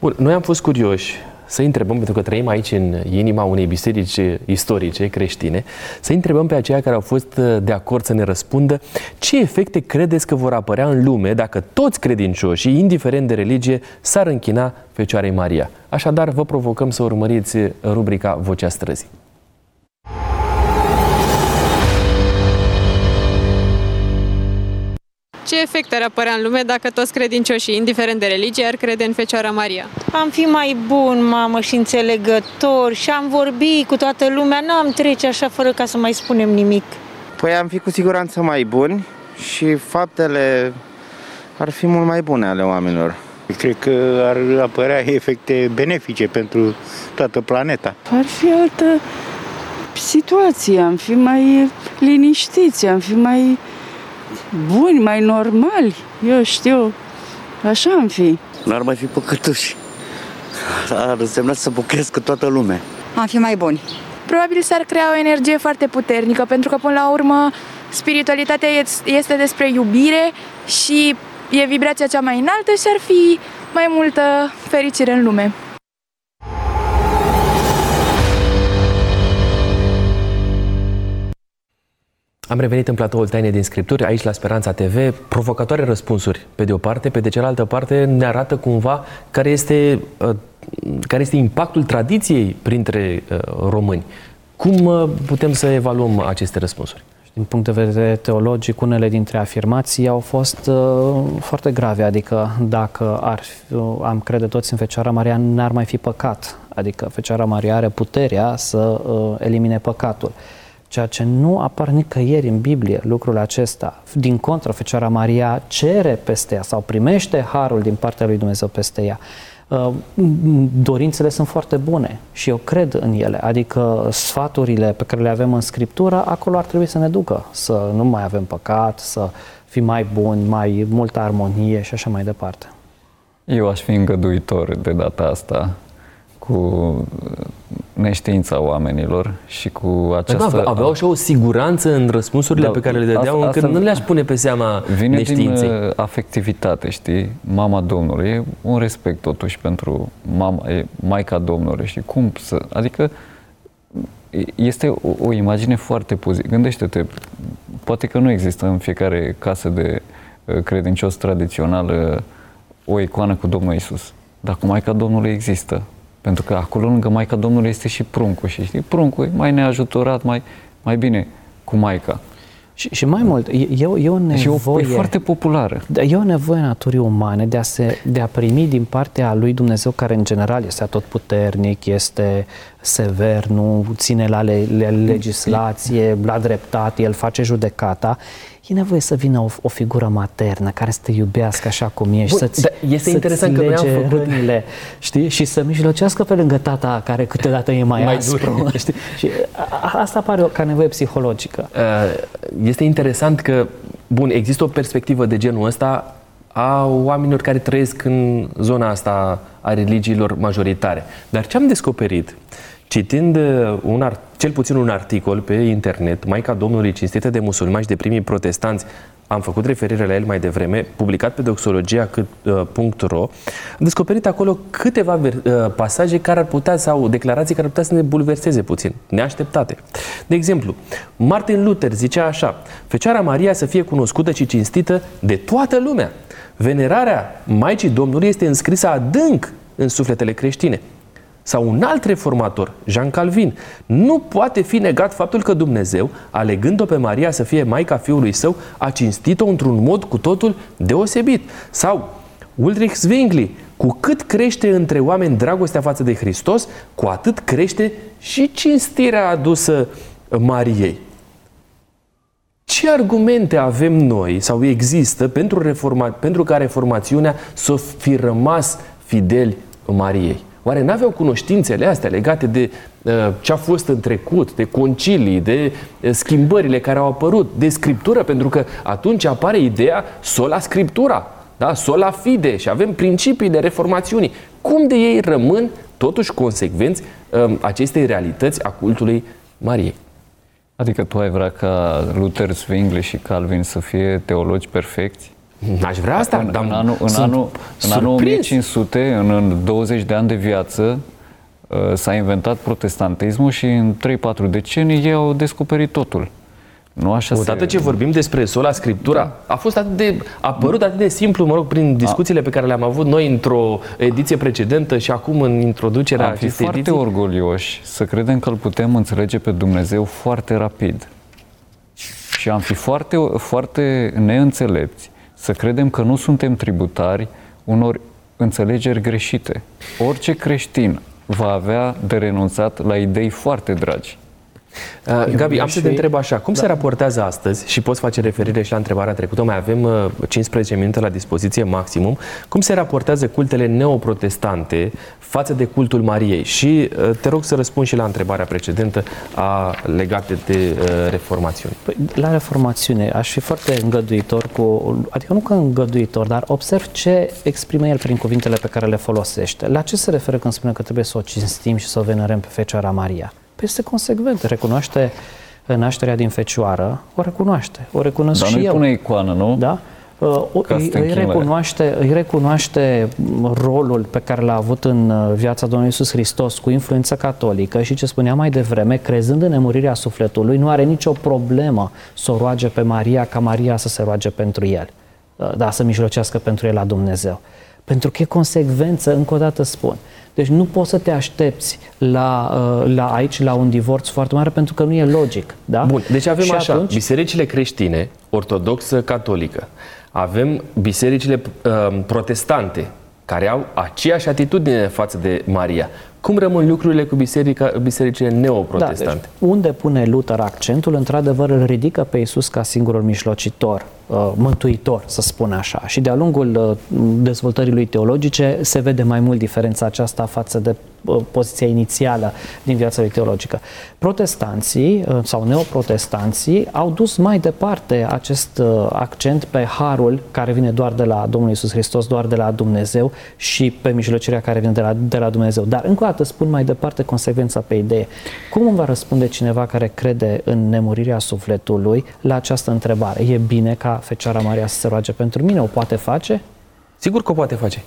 S2: Bun, noi am fost curioși să întrebăm, pentru că trăim aici în inima unei biserici istorice creștine, să întrebăm pe aceia care au fost de acord să ne răspundă ce efecte credeți că vor apărea în lume dacă toți credincioșii, indiferent de religie, s-ar închina Fecioarei Maria. Așadar, vă provocăm să urmăriți rubrica Vocea Străzii.
S6: Ce efect ar apărea în lume dacă toți credincioșii, indiferent de religie, ar crede în Fecioara Maria?
S7: Am fi mai bun, mamă, și înțelegător și am vorbit cu toată lumea, n-am trece așa fără ca să mai spunem nimic.
S8: Păi am fi cu siguranță mai buni și faptele ar fi mult mai bune ale oamenilor.
S9: Cred că ar apărea efecte benefice pentru toată planeta.
S10: Ar fi altă situație, am fi mai liniștiți, am fi mai buni, mai normali, eu știu, așa am fi.
S11: N-ar mai fi păcătuși. Ar însemna să bucrească toată lumea.
S12: Am fi mai buni. Probabil s-ar crea o energie foarte puternică, pentru că, până la urmă, spiritualitatea este despre iubire și e vibrația cea mai înaltă și ar fi mai multă fericire în lume.
S2: Am revenit în platoul Taine din Scripturi, aici la Speranța TV, provocatoare răspunsuri pe de o parte, pe de cealaltă parte ne arată cumva care este, uh, care este impactul tradiției printre uh, români. Cum uh, putem să evaluăm aceste răspunsuri?
S3: Din punct de vedere teologic, unele dintre afirmații au fost uh, foarte grave, adică dacă ar fi, uh, am crede toți în Fecioara Maria, n-ar mai fi păcat. Adică Fecioara Maria are puterea să uh, elimine păcatul. Ceea ce nu apar nicăieri în Biblie, lucrul acesta. Din contră, Fecioara Maria cere peste ea sau primește harul din partea lui Dumnezeu peste ea. Uh, dorințele sunt foarte bune și eu cred în ele, adică sfaturile pe care le avem în Scriptură, acolo ar trebui să ne ducă, să nu mai avem păcat, să fim mai buni, mai multă armonie și așa mai departe.
S4: Eu aș fi îngăduitor de data asta cu neștiința oamenilor și cu această...
S2: Da, aveau și o siguranță în răspunsurile da, pe care le dădeau, asta, încât nu le-aș pune pe seama
S4: vine
S2: neștiinței.
S4: din uh, afectivitate, știi? Mama Domnului. E un respect totuși pentru mama, e Maica Domnului, știi? Cum să... Adică este o, o imagine foarte pozitivă. Gândește-te, poate că nu există în fiecare casă de uh, credincios tradițional o icoană cu Domnul Isus. Dar cu Maica Domnului există. Pentru că acolo lângă Maica Domnului este și pruncul și știi, pruncul e mai neajutorat, mai, mai bine cu Maica.
S3: Și, și mai mult, e, e, o, e o nevoie...
S4: Și o, e foarte populară.
S3: Da, e o nevoie a naturii umane de a, se, de a primi din partea lui Dumnezeu, care în general este atotputernic, este sever, nu ține la le, le, legislație, la dreptate, el face judecata e nevoie să vină o, o figură maternă care să te iubească așa cum ești, Bun, să-ți,
S2: da, este să interesant că noi am făcut
S3: rănile, știi? Și să mijlocească pe lângă tata care câteodată e mai, mai aspru, [LAUGHS] știi? Și a, asta pare o, ca nevoie psihologică.
S2: Uh, este interesant că, bun, există o perspectivă de genul ăsta a oamenilor care trăiesc în zona asta a religiilor majoritare. Dar ce am descoperit Citind uh, un art, cel puțin un articol pe internet, Maica Domnului cinstită de musulmani și de primii protestanți, am făcut referire la el mai devreme, publicat pe doxologia.ro, uh, am descoperit acolo câteva uh, pasaje care ar putea, sau declarații care ar putea să ne bulverseze puțin, neașteptate. De exemplu, Martin Luther zicea așa, Fecioara Maria să fie cunoscută și cinstită de toată lumea. Venerarea Maicii Domnului este înscrisă adânc în sufletele creștine sau un alt reformator, Jean Calvin, nu poate fi negat faptul că Dumnezeu, alegând-o pe Maria să fie Maica Fiului Său, a cinstit-o într-un mod cu totul deosebit. Sau Ulrich Zwingli, cu cât crește între oameni dragostea față de Hristos, cu atât crește și cinstirea adusă Mariei. Ce argumente avem noi sau există pentru, reforma, pentru ca reformațiunea să fi rămas fideli Mariei? Oare n-aveau cunoștințele astea legate de uh, ce a fost în trecut, de concilii, de uh, schimbările care au apărut, de scriptură, pentru că atunci apare ideea sola scriptura, da? sola fide și avem principiile reformațiunii. Cum de ei rămân totuși consecvenți uh, acestei realități a cultului Mariei?
S4: Adică tu ai vrea ca Luther, Zwingli și Calvin să fie teologi perfecți?
S2: N-aș vrea asta,
S4: în,
S2: dar
S4: în anul, în, anul, în anul 1500, în, în 20 de ani de viață, uh, s-a inventat protestantismul și în 3-4 decenii ei au descoperit totul.
S2: Nu așa Odată se... ce vorbim despre sola scriptura, da. a fost atât de, a apărut atât de simplu, mă rog, prin discuțiile pe care le-am avut noi într-o ediție precedentă și acum în introducerea
S4: Am fi foarte ediții. orgolioși să credem că îl putem înțelege pe Dumnezeu foarte rapid. Și am fi foarte, foarte neînțelepți să credem că nu suntem tributari unor înțelegeri greșite. Orice creștin va avea de renunțat la idei foarte dragi.
S2: Uh, Gabi, am să te întreb așa, cum da. se raportează astăzi, și poți face referire și la întrebarea trecută, mai avem uh, 15 minute la dispoziție maximum, cum se raportează cultele neoprotestante față de cultul Mariei? Și uh, te rog să răspunzi și la întrebarea precedentă a, legată de uh, reformațiune.
S3: Păi, la reformațiune aș fi foarte îngăduitor cu, adică nu că îngăduitor, dar observ ce exprimă el prin cuvintele pe care le folosește. La ce se referă când spune că trebuie să o cinstim și să o venerăm pe Fecioara Maria? Păi este consecvent, recunoaște nașterea din fecioară, o recunoaște, o recunosc
S4: Dar
S3: și
S4: nu
S3: eu.
S4: pune icoană, nu?
S3: Da? Uh, îi, îi, recunoaște, îi recunoaște rolul pe care l-a avut în uh, viața Domnului Iisus Hristos cu influență catolică și ce spunea mai devreme, crezând în nemurirea sufletului, nu are nicio problemă să o roage pe Maria ca Maria să se roage pentru el. Uh, da, să mijlocească pentru el la Dumnezeu. Pentru că e consecvență, încă o dată spun. Deci nu poți să te aștepți la, uh, la aici la un divorț foarte mare pentru că nu e logic. Da?
S2: Bun, deci avem și așa, atunci... bisericile creștine, ortodoxă, catolică, avem bisericile uh, protestante, care au aceeași atitudine față de Maria. Cum rămân lucrurile cu biserica, bisericile neoprotestante?
S3: Da, deci unde pune Luther accentul, într-adevăr îl ridică pe Isus ca singurul mijlocitor uh, mântuitor, să spun așa. Și de-a lungul uh, dezvoltării lui teologice se vede mai mult diferența aceasta față de uh, poziția inițială din viața lui teologică. Protestanții uh, sau neoprotestanții au dus mai departe acest uh, accent pe harul care vine doar de la Domnul Isus Hristos, doar de la Dumnezeu și pe mijlocirea care vine de la, de la Dumnezeu. Dar încă o dată spun mai departe consecvența pe idee. Cum îmi va răspunde cineva care crede în nemurirea sufletului la această întrebare? E bine ca Fecioara Maria să se roage pentru mine? O poate face?
S2: Sigur că o poate face.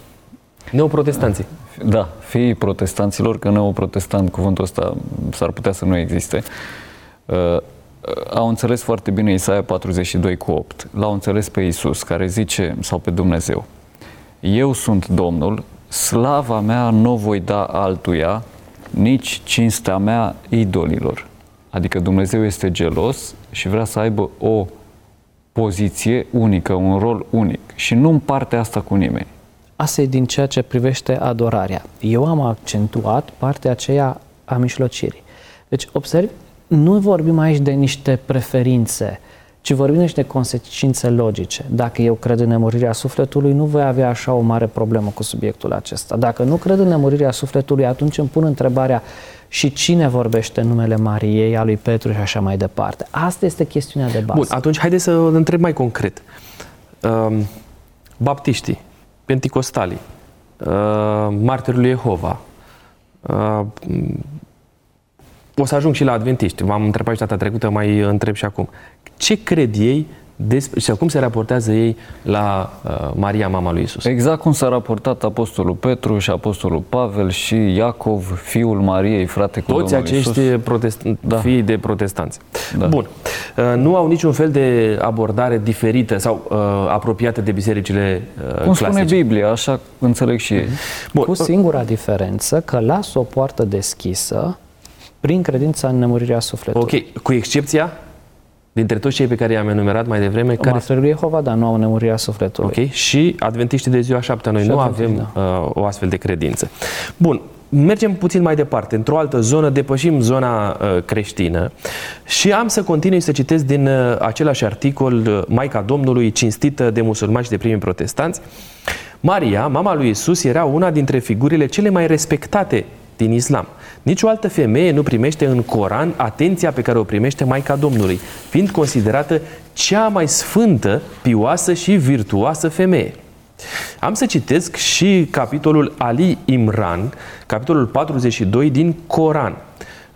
S2: Neoprotestanții.
S4: Da, fiii protestanților, că neoprotestant, cuvântul ăsta s-ar putea să nu existe, uh, au înțeles foarte bine Isaia 42 cu 8. L-au înțeles pe Isus, care zice, sau pe Dumnezeu, Eu sunt Domnul, slava mea nu voi da altuia, nici cinstea mea idolilor. Adică Dumnezeu este gelos și vrea să aibă o poziție unică, un rol unic și nu împarte asta cu nimeni.
S3: Asta e din ceea ce privește adorarea. Eu am accentuat partea aceea a mijlocirii. Deci, observi, nu vorbim aici de niște preferințe, ci vorbim de niște consecințe logice. Dacă eu cred în nemurirea sufletului, nu voi avea așa o mare problemă cu subiectul acesta. Dacă nu cred în nemurirea sufletului, atunci îmi pun întrebarea și cine vorbește în numele Mariei, a lui Petru și așa mai departe. Asta este chestiunea de bază.
S2: Bun, atunci haideți să întreb mai concret. Um, baptiștii, penticostalii, uh, martirul lui Jehova, uh, o să ajung și la adventiști. V-am întrebat și data trecută, mai întreb și acum. Ce cred ei despre, și cum se raportează ei la uh, Maria, mama lui Isus?
S4: Exact cum s-a raportat Apostolul Petru și Apostolul Pavel și Iacov, fiul Mariei, frate cu
S2: Toți
S4: Domnul
S2: acești
S4: Iisus.
S2: protest...
S4: Da.
S2: fii de protestanți.
S4: Da.
S2: Bun. Uh, nu au niciun fel de abordare diferită sau uh, apropiată de bisericile uh,
S4: Cum
S2: clasice.
S4: spune Biblia, așa înțeleg și ei.
S2: Bun.
S3: Cu singura diferență că lasă o poartă deschisă prin credința în nemurirea sufletului.
S2: Ok, cu excepția dintre toți cei pe care i-am enumerat mai devreme, care
S3: Martorul lui Jehova, dar nu au nemurirea sufletului.
S2: Ok, și adventiștii de ziua șaptea. Noi
S3: Și
S2: nu
S3: adventiștii,
S2: avem uh, o astfel de credință. Bun, mergem puțin mai departe, într-o altă zonă, depășim zona uh, creștină și am să continui să citesc din uh, același articol uh, Maica Domnului, cinstită de musulmani și de primii protestanți. Maria, mama lui Isus, era una dintre figurile cele mai respectate din islam. Nici o altă femeie nu primește în Coran atenția pe care o primește Maica Domnului, fiind considerată cea mai sfântă, pioasă și virtuoasă femeie. Am să citesc și capitolul Ali Imran, capitolul 42 din Coran,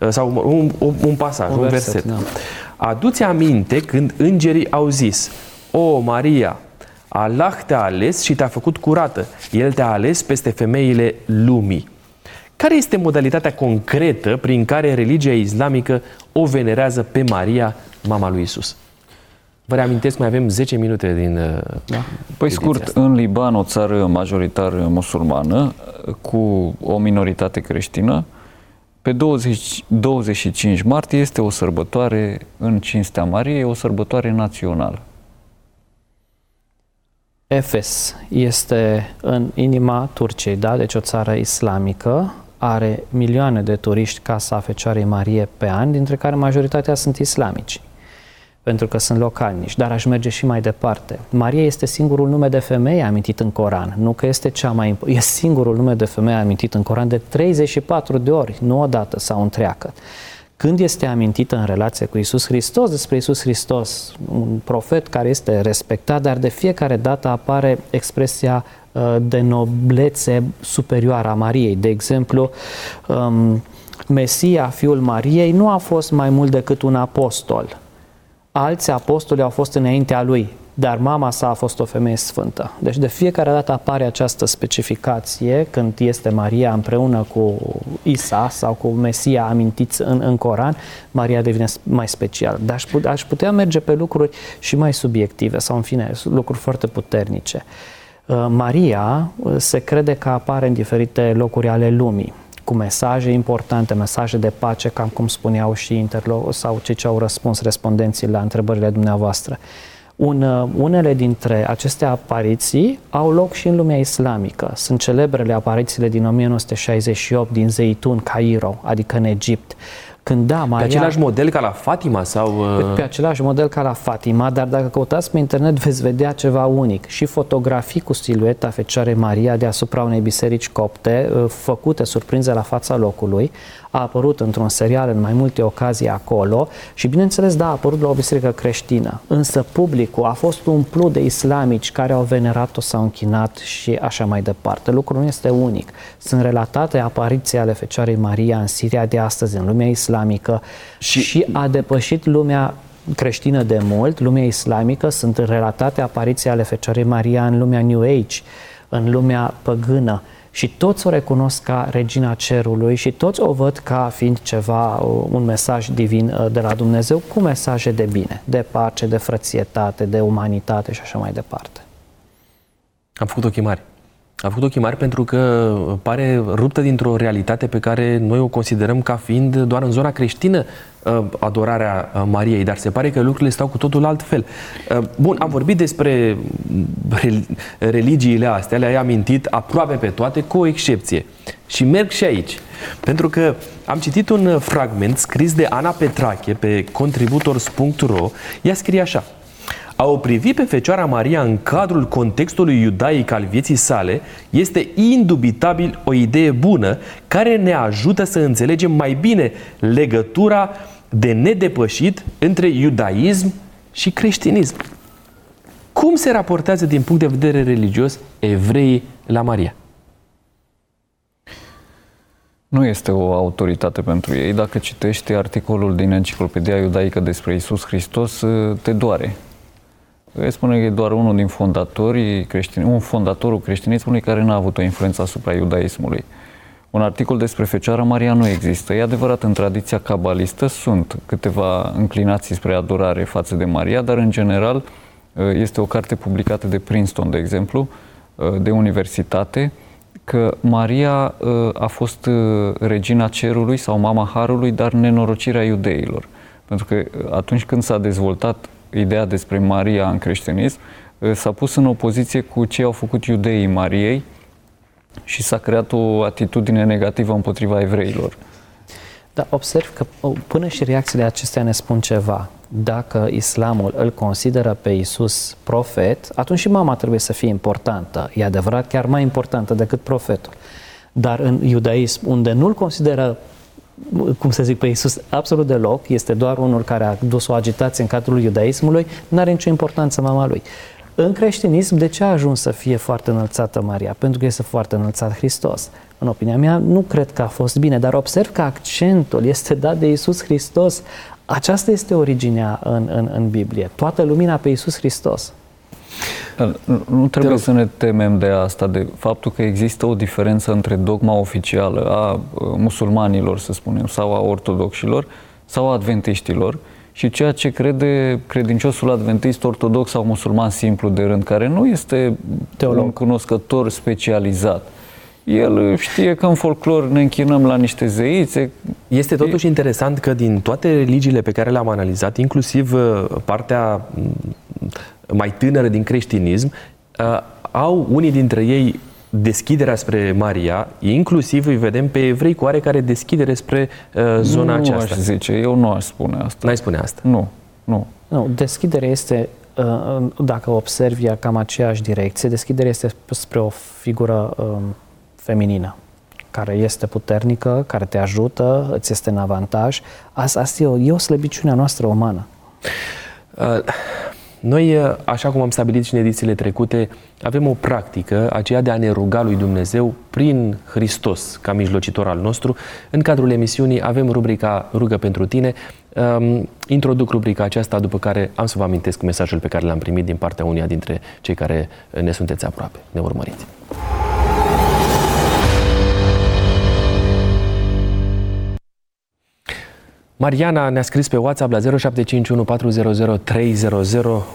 S2: sau un, un, un pasaj, un,
S3: Un
S2: un
S3: verset,
S2: verset.
S3: da.
S2: Aduți aminte când îngerii au zis, O, Maria, Allah te-a ales și te-a făcut curată. El te-a ales peste femeile lumii. Care este modalitatea concretă prin care religia islamică o venerează pe Maria, mama lui Isus? Vă reamintesc, mai avem 10 minute din... Da?
S4: Păi scurt, în Liban, o țară majoritar musulmană, cu o minoritate creștină, pe 20, 25 martie este o sărbătoare în cinstea Mariei, o sărbătoare națională.
S3: Efes este în inima Turciei, da? deci o țară islamică, are milioane de turiști Casa Fecioarei Marie pe an, dintre care majoritatea sunt islamici, pentru că sunt localnici, dar aș merge și mai departe. Maria este singurul nume de femeie amintit în Coran, nu că este cea mai imp- e singurul nume de femeie amintit în Coran de 34 de ori, nu odată sau întreagă. Când este amintită în relație cu Isus Hristos, despre Isus Hristos, un profet care este respectat, dar de fiecare dată apare expresia uh, de noblețe superioară a Mariei. De exemplu, um, Mesia, fiul Mariei, nu a fost mai mult decât un apostol. Alți apostoli au fost înaintea lui, dar mama sa a fost o femeie sfântă. Deci de fiecare dată apare această specificație când este Maria împreună cu Isa sau cu Mesia amintiți în, în Coran, Maria devine mai special. Dar aș, put- aș putea merge pe lucruri și mai subiective sau în fine, lucruri foarte puternice. Uh, Maria uh, se crede că apare în diferite locuri ale lumii cu mesaje importante, mesaje de pace, cam cum spuneau și interlo- sau cei ce au răspuns respondenții la întrebările dumneavoastră. Un, uh, unele dintre aceste apariții au loc și în lumea islamică. Sunt celebrele aparițiile din 1968 din Zeitun, Cairo, adică în Egipt. Când da, Maria...
S2: Pe același model ca la Fatima sau... uh,
S3: Pe același model ca la Fatima, dar dacă căutați pe internet veți vedea ceva unic. Și fotografii cu silueta Fecioarei Maria deasupra unei biserici copte, uh, făcute surprinze la fața locului, a apărut într-un serial în mai multe ocazii acolo și bineînțeles, da, a apărut la o biserică creștină. Însă publicul a fost umplut de islamici care au venerat-o, s-au închinat și așa mai departe. Lucrul nu este unic. Sunt relatate apariții ale Fecioarei Maria în Siria de astăzi, în lumea islamică și, și a depășit lumea creștină de mult, lumea islamică, sunt relatate apariții ale Fecioarei Maria în lumea New Age, în lumea păgână și toți o recunosc ca regina cerului și toți o văd ca fiind ceva, un mesaj divin uh, de la Dumnezeu cu mesaje de bine, de pace, de frățietate, de umanitate și așa mai departe.
S2: Am făcut ochii mari. Am făcut ochii mari pentru că pare ruptă dintr-o realitate pe care noi o considerăm ca fiind doar în zona creștină uh, adorarea uh, Mariei, dar se pare că lucrurile stau cu totul altfel. Uh, Bun, am vorbit despre rel- religiile astea, le-ai amintit aproape pe toate, cu o excepție. Și merg și aici. Pentru că am citit un fragment scris de Ana Petrache pe contributors.ro. Ea scrie așa. A o privi pe Fecioara Maria în cadrul contextului iudaic al vieții sale este indubitabil o idee bună care ne ajută să înțelegem mai bine legătura de nedepășit între iudaism și creștinism. Cum se raportează din punct de vedere religios evreii la Maria?
S4: Nu este o autoritate pentru ei. Dacă citești articolul din Enciclopedia Iudaică despre Isus Hristos, te doare. Îi spune că e doar unul din fondatorii creștini, un fondatorul creștinismului care n-a avut o influență asupra iudaismului. Un articol despre Fecioara Maria nu există. E adevărat, în tradiția cabalistă sunt câteva înclinații spre adorare față de Maria, dar în general este o carte publicată de Princeton, de exemplu, de universitate, că Maria a fost regina cerului sau mama harului, dar nenorocirea iudeilor. Pentru că atunci când s-a dezvoltat ideea despre Maria în creștinism, s-a pus în opoziție cu ce au făcut iudeii Mariei și s-a creat o atitudine negativă împotriva evreilor.
S3: Dar observ că până și reacțiile acestea ne spun ceva. Dacă islamul îl consideră pe Isus profet, atunci și mama trebuie să fie importantă. E adevărat, chiar mai importantă decât profetul. Dar în iudaism, unde nu-l consideră cum să zic, pe Iisus absolut deloc, este doar unul care a dus o agitație în cadrul iudaismului, nu are nicio importanță mama lui. În creștinism, de ce a ajuns să fie foarte înălțată Maria? Pentru că este foarte înălțat Hristos. În opinia mea, nu cred că a fost bine, dar observ că accentul este dat de Iisus Hristos. Aceasta este originea în, în, în Biblie. Toată lumina pe Iisus Hristos.
S4: Nu trebuie să ne temem de asta, de faptul că există o diferență între dogma oficială a musulmanilor, să spunem, sau a ortodoxilor, sau a adventiștilor, și ceea ce crede credinciosul adventist, ortodox sau musulman simplu de rând, care nu este Teolog. un cunoscător specializat. El știe că în folclor ne închinăm la niște zeițe.
S2: Este totuși interesant că din toate religiile pe care le-am analizat, inclusiv partea mai tânără din creștinism, au unii dintre ei deschiderea spre Maria, inclusiv îi vedem pe evrei cu oarecare deschidere spre uh, zona
S4: nu
S2: aceasta.
S4: Nu aș zice, eu nu aș spune asta.
S2: N-ai spune asta?
S4: Nu, nu.
S3: Nu, deschiderea este, uh, dacă observi cam aceeași direcție, deschiderea este spre o figură um, feminină care este puternică, care te ajută, îți este în avantaj. Asta, asta e, o, e o slăbiciune a noastră umană.
S2: Uh, noi, așa cum am stabilit și în edițiile trecute, avem o practică, aceea de a ne ruga lui Dumnezeu prin Hristos ca mijlocitor al nostru. În cadrul emisiunii avem rubrica Rugă pentru tine. Um, introduc rubrica aceasta, după care am să vă amintesc mesajul pe care l-am primit din partea unia dintre cei care ne sunteți aproape. Ne urmăriți. Mariana ne-a scris pe WhatsApp la 0751400300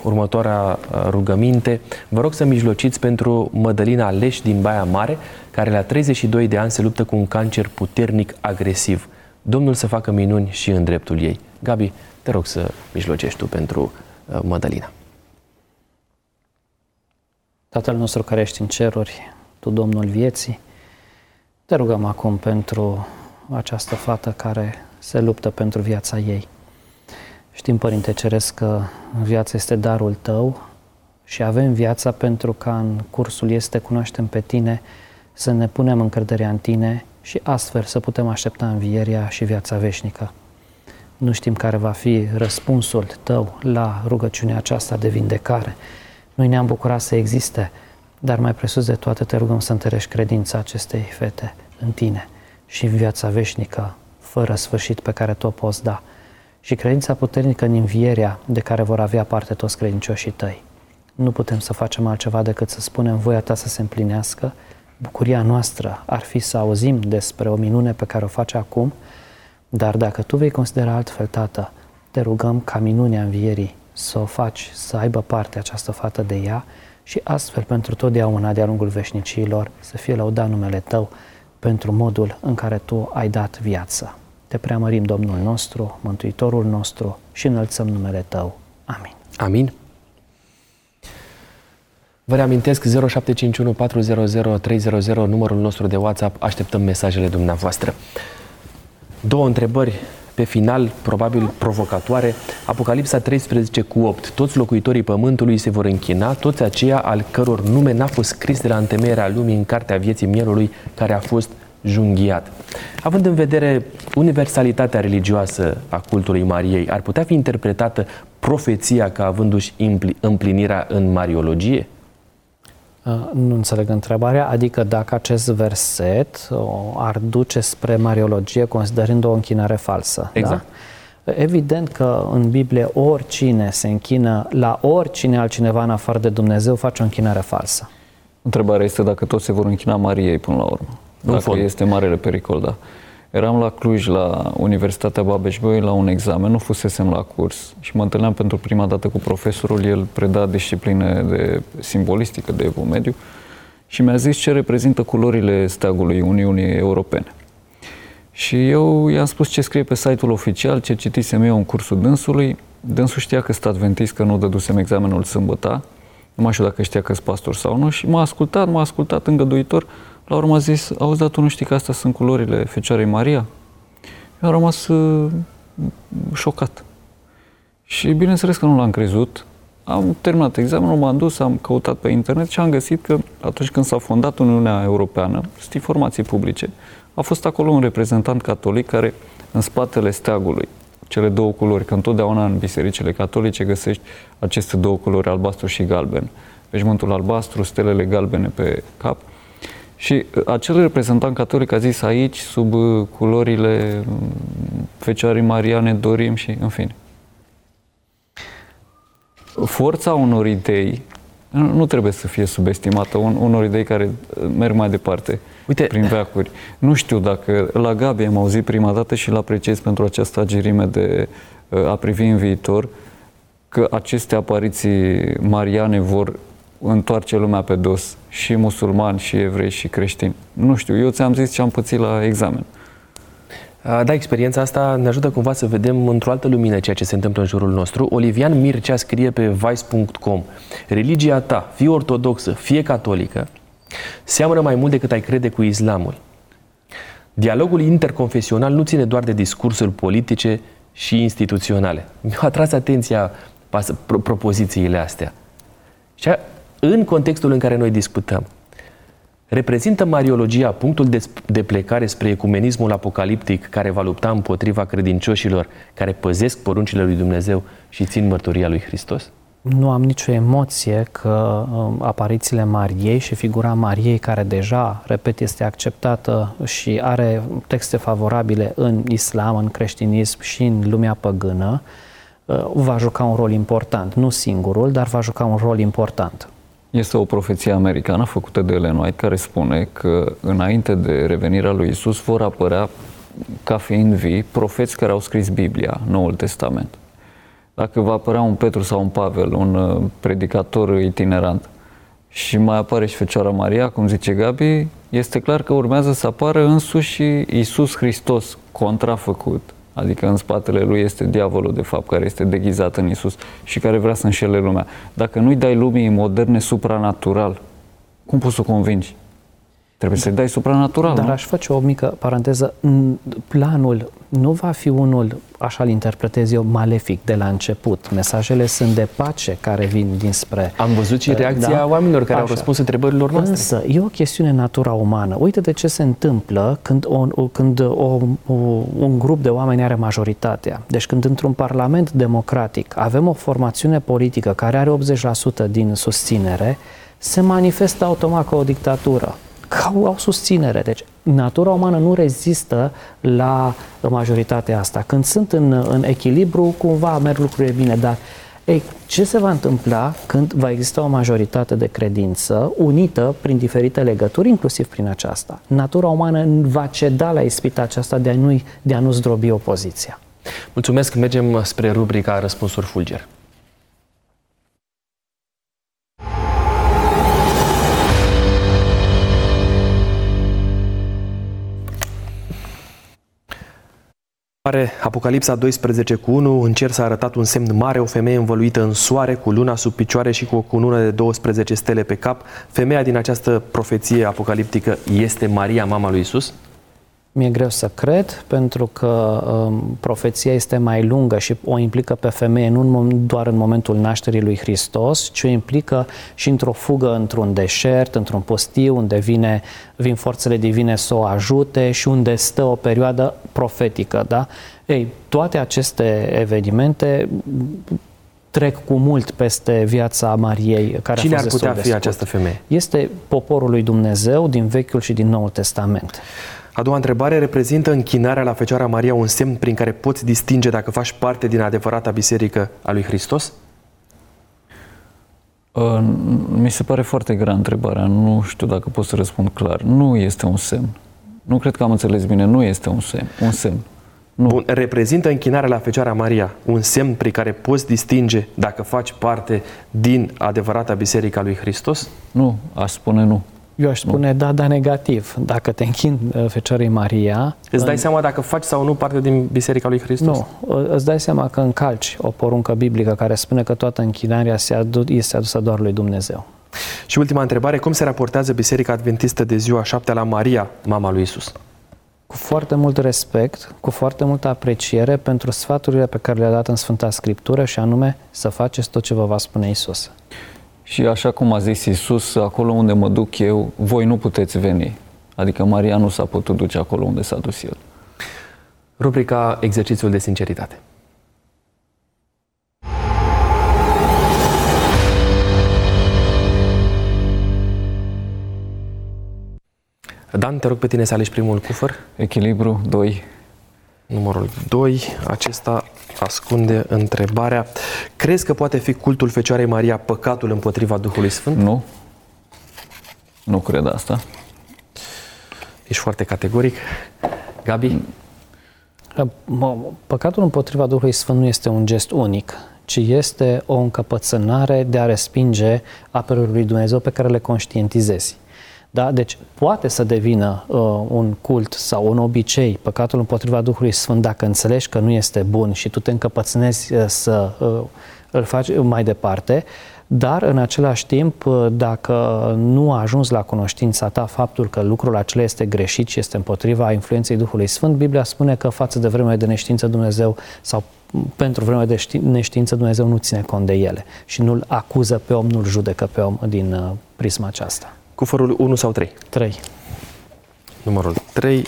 S2: următoarea rugăminte. Vă rog să mijlociți pentru Mădălina Leș din Baia Mare, care la 32 de ani se luptă cu un cancer puternic agresiv. Domnul să facă minuni și în dreptul ei. Gabi, te rog să mijlocești tu pentru Mădălina.
S3: Tatăl nostru care ești în ceruri, Tu, Domnul vieții, te rugăm acum pentru această fată care se luptă pentru viața ei. Știm, Părinte Ceresc, că viața este darul tău și avem viața pentru ca în cursul este cunoaștem pe tine, să ne punem încrederea în tine și astfel să putem aștepta învierea și viața veșnică. Nu știm care va fi răspunsul tău la rugăciunea aceasta de vindecare. Noi ne-am bucurat să existe, dar mai presus de toate te rugăm să întărești credința acestei fete în tine și în viața veșnică, fără sfârșit pe care tu o poți da și credința puternică în învierea de care vor avea parte toți credincioșii tăi. Nu putem să facem altceva decât să spunem voia ta să se împlinească. Bucuria noastră ar fi să auzim despre o minune pe care o faci acum, dar dacă tu vei considera altfel, Tată, te rugăm ca minunea învierii să o faci, să aibă parte această fată de ea și astfel pentru totdeauna de-a lungul veșnicilor să fie lăudat numele Tău pentru modul în care Tu ai dat viață. Te preamărim, Domnul nostru, Mântuitorul nostru și înălțăm numele Tău. Amin.
S2: Amin. Vă reamintesc 0751 400 300, numărul nostru de WhatsApp, așteptăm mesajele dumneavoastră. Două întrebări pe final, probabil provocatoare, Apocalipsa 13 cu 8. Toți locuitorii pământului se vor închina, toți aceia al căror nume n-a fost scris de la întemeierea lumii în cartea vieții mielului care a fost junghiat. Având în vedere universalitatea religioasă a cultului Mariei, ar putea fi interpretată profeția ca avându-și împlinirea în Mariologie?
S3: Uh, nu înțeleg întrebarea, adică dacă acest verset ar duce spre Mariologie considerând o închinare falsă. Da?
S2: Exact.
S3: Da? Evident că în Biblie oricine se închină la oricine altcineva în afară de Dumnezeu face o închinare falsă.
S4: Întrebarea este dacă toți se vor închina Mariei până la urmă. Dacă fond. este marele pericol, da. Eram la Cluj, la Universitatea babeș la un examen, nu fusesem la curs și mă întâlneam pentru prima dată cu profesorul, el preda discipline de simbolistică, de mediu și mi-a zis ce reprezintă culorile steagului Uniunii Europene. Și eu i-am spus ce scrie pe site-ul oficial, ce citisem eu în cursul dânsului. Dânsul știa că sunt adventist, că nu dădusem examenul sâmbătă, nu mai știu dacă știa că sunt pastor sau nu și m-a ascultat, m-a ascultat îngăduitor, la urmă a zis, auzi, dar tu nu știi că astea sunt culorile Fecioarei Maria? Eu am rămas uh, șocat. Și bineînțeles că nu l-am crezut. Am terminat examenul, m-am dus, am căutat pe internet și am găsit că atunci când s-a fondat Uniunea Europeană, sunt informații publice, a fost acolo un reprezentant catolic care în spatele steagului, cele două culori, că întotdeauna în bisericile catolice găsești aceste două culori, albastru și galben. Veșmântul albastru, stelele galbene pe cap – și uh, acel reprezentant catolic a zis aici, sub uh, culorile mm, Fecioarei Mariane, dorim și, în fine. Forța unor idei nu trebuie să fie subestimată, un, unor idei care uh, merg mai departe Uite. prin veacuri. Nu știu dacă la Gabi am auzit prima dată și îl apreciez pentru această agirime de a privi în viitor, că aceste apariții mariane vor întoarce lumea pe dos, și musulmani, și evrei, și creștini. Nu știu, eu ți-am zis ce am pățit la examen.
S2: Da, experiența asta ne ajută cumva să vedem într-o altă lumină ceea ce se întâmplă în jurul nostru. Olivian Mircea scrie pe vice.com Religia ta, fie ortodoxă, fie catolică, seamănă mai mult decât ai crede cu islamul. Dialogul interconfesional nu ține doar de discursuri politice și instituționale. Mi-au atras atenția propozițiile astea. Și în contextul în care noi discutăm, reprezintă mariologia punctul de, de plecare spre ecumenismul apocaliptic care va lupta împotriva credincioșilor care păzesc poruncile lui Dumnezeu și țin mărturia lui Hristos?
S3: Nu am nicio emoție că um, aparițiile Mariei și figura Mariei, care deja, repet, este acceptată și are texte favorabile în islam, în creștinism și în lumea păgână, uh, va juca un rol important. Nu singurul, dar va juca un rol important.
S4: Este o profeție americană făcută de Ellen White care spune că înainte de revenirea lui Isus vor apărea ca fiind vii profeți care au scris Biblia, Noul Testament. Dacă va apărea un Petru sau un Pavel, un uh, predicator itinerant, și mai apare și Fecioara Maria, cum zice Gabi, este clar că urmează să apară însuși Isus Hristos contrafăcut, Adică în spatele lui este diavolul, de fapt, care este deghizat în Isus și care vrea să înșele lumea. Dacă nu-i dai lumii moderne supranatural, cum poți să o convingi? Trebuie să-i dai supranatural,
S3: Dar
S4: nu?
S3: aș face o mică paranteză. N- Planul nu va fi unul, așa îl interpretez eu, malefic de la început. Mesajele sunt de pace care vin dinspre...
S2: Am văzut și
S3: Uh,
S2: reacția oamenilor care au
S3: Așa.
S2: răspuns întrebărilor noastre.
S3: Însă, e o chestiune natura umană. Uite de ce se întâmplă când, o, o- când o, o, un grup de oameni are majoritatea. Deci când într-un parlament democratic avem o formațiune politică care are 80% din susținere, se manifestă automat ca o dictatură. Că au, au susținere. Deci natura umană nu rezistă la majoritatea asta. Când sunt în, în echilibru, cumva merg lucrurile bine, dar ei, ce se va întâmpla când va exista o majoritate de credință unită prin diferite legături, inclusiv prin aceasta? Natura umană va ceda la ispita aceasta de a nu, de a nu zdrobi opoziția.
S2: Mulțumesc, mergem spre rubrica Răspunsuri Fulger. Are Apocalipsa 12 cu 1, în cer s-a arătat un semn mare, o femeie învăluită în soare, cu luna sub picioare și cu o cunună de 12 stele pe cap. Femeia din această profeție apocaliptică este Maria, mama lui Isus?
S3: Mi-e greu să cred, pentru că um, profeția este mai lungă și o implică pe femeie nu în, mom- doar în momentul nașterii lui Hristos, ci o implică și într-o fugă într-un deșert, într-un pustiu, unde vine, vin forțele divine să o ajute și unde stă o perioadă profetică. Da? Ei, toate aceste evenimente trec cu mult peste viața Mariei, care
S2: Cine
S3: a
S2: ar
S3: fost
S2: putea
S3: destul de
S2: fi
S3: scurt.
S2: această femeie?
S3: Este poporul lui Dumnezeu din Vechiul și din Noul Testament.
S2: A doua întrebare, reprezintă închinarea la Fecioara Maria un semn prin care poți distinge dacă faci parte din adevărata biserică a lui Hristos?
S4: Uh, Mi se pare foarte grea întrebarea, nu știu dacă pot să răspund clar. Nu este un semn. Nu cred că am înțeles bine, nu este un semn. Un semn. Nu.
S2: Bun, reprezintă închinarea la Fecioara Maria un semn prin care poți distinge dacă faci parte din adevărata biserică a lui Hristos?
S4: Nu, aș spune nu.
S3: Eu aș spune da, da, negativ. Dacă te închin uh, Fecioarei Maria...
S2: Îți dai
S3: în-
S2: seama dacă faci sau nu parte din biserica lui Hristos?
S3: Nu, uh, îți dai seama că încalci o poruncă biblică care spune că toată închinarea se adu- este adusă doar lui Dumnezeu.
S2: Și ultima întrebare, cum se raportează Biserica Adventistă de ziua șaptea la Maria, mama lui Isus?
S3: Cu foarte mult respect, cu foarte multă apreciere pentru sfaturile pe care le-a dat în Sfânta Scriptură și anume să faceți tot ce vă va spune Isus.
S4: Și așa cum a zis Isus, acolo unde mă duc eu, voi nu puteți veni. Adică Maria nu s-a putut duce acolo unde s-a dus el.
S2: Rubrica Exercițiul de sinceritate. Dan, te rog pe tine să alegi primul cufăr.
S4: Echilibru 2.
S2: Numărul 2. Acesta ascunde întrebarea. Crezi că poate fi cultul Fecioarei Maria păcatul împotriva Duhului Sfânt?
S4: Nu. Nu cred asta.
S2: Ești foarte categoric. Gabi?
S3: Mă, Păcatul împotriva Duhului Sfânt nu este un gest unic, ci este o încăpățânare de a respinge apelul lui Dumnezeu pe care le conștientizezi. Da? Deci poate să devină uh, un cult sau un obicei, păcatul împotriva Duhului Sfânt, dacă înțelegi că nu este bun și tu te încăpățânezi uh, să uh, îl faci mai departe, dar în același timp, uh, dacă nu a ajuns la cunoștința ta faptul că lucrul acela este greșit și este împotriva influenței Duhului Sfânt, Biblia spune că față de vremea de neștiință Dumnezeu sau pentru vremea de ști- neștiință Dumnezeu nu ține cont de ele și nu-l acuză pe om, nu-l judecă pe om din uh, prisma aceasta.
S2: Cufărul 1 sau 3?
S3: 3.
S2: Numărul 3.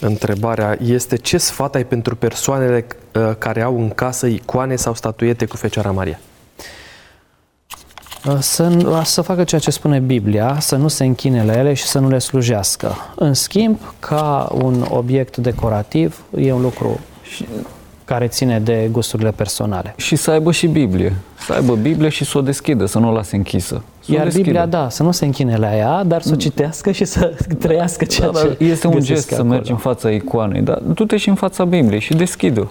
S2: Întrebarea este ce sfat ai pentru persoanele uh, care au în casă icoane sau statuete cu Fecioara Maria?
S3: Uh, Să, să facă ceea ce spune Biblia, să nu se închine la ele și să nu le slujească. În schimb, ca un obiect decorativ, e un lucru care ține de gusturile personale.
S4: Și să aibă și Biblie. Să aibă Biblie și să o deschidă, să nu o lase închisă. Să o
S3: Iar
S4: deschidă.
S3: Biblia, da, să nu se închine la ea, dar să o citească și să [LAUGHS] trăiască ceea
S4: Da, dar
S3: ce
S4: este un
S3: găsesc
S4: gest să
S3: acolo.
S4: mergi în fața icoanei, dar du-te și în fața Bibliei și deschidă.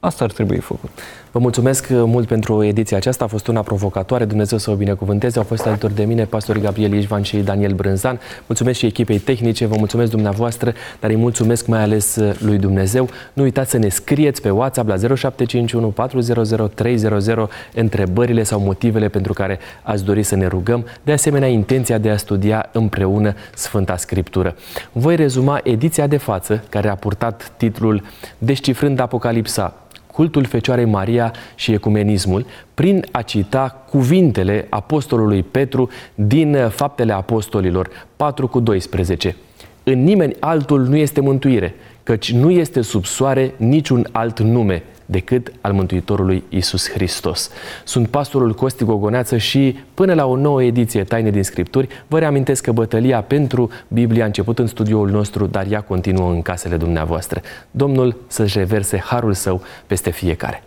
S4: Asta ar trebui făcut.
S2: Vă mulțumesc mult pentru ediția aceasta, a fost una provocatoare, Dumnezeu să o binecuvânteze. Au fost alături de mine pastorii Gabriel Ișvan și Daniel Brânzan. Mulțumesc și echipei tehnice, vă mulțumesc dumneavoastră, dar îi mulțumesc mai ales lui Dumnezeu. Nu uitați să ne scrieți pe WhatsApp la 0751 400 300 întrebările sau motivele pentru care ați dori să ne rugăm. De asemenea, intenția de a studia împreună Sfânta Scriptură. Voi rezuma ediția de față, care a purtat titlul Descifrând Apocalipsa, cultul Fecioarei Maria și ecumenismul, prin a cita cuvintele apostolului Petru din Faptele Apostolilor 4 cu 12. În nimeni altul nu este mântuire, căci nu este sub soare niciun alt nume decât al Mântuitorului Isus Hristos. Sunt pastorul Costi Gogoneață și până la o nouă ediție Taine din Scripturi, vă reamintesc că bătălia pentru Biblia a început în studioul nostru, dar ea continuă în casele dumneavoastră. Domnul să-și reverse harul său peste fiecare.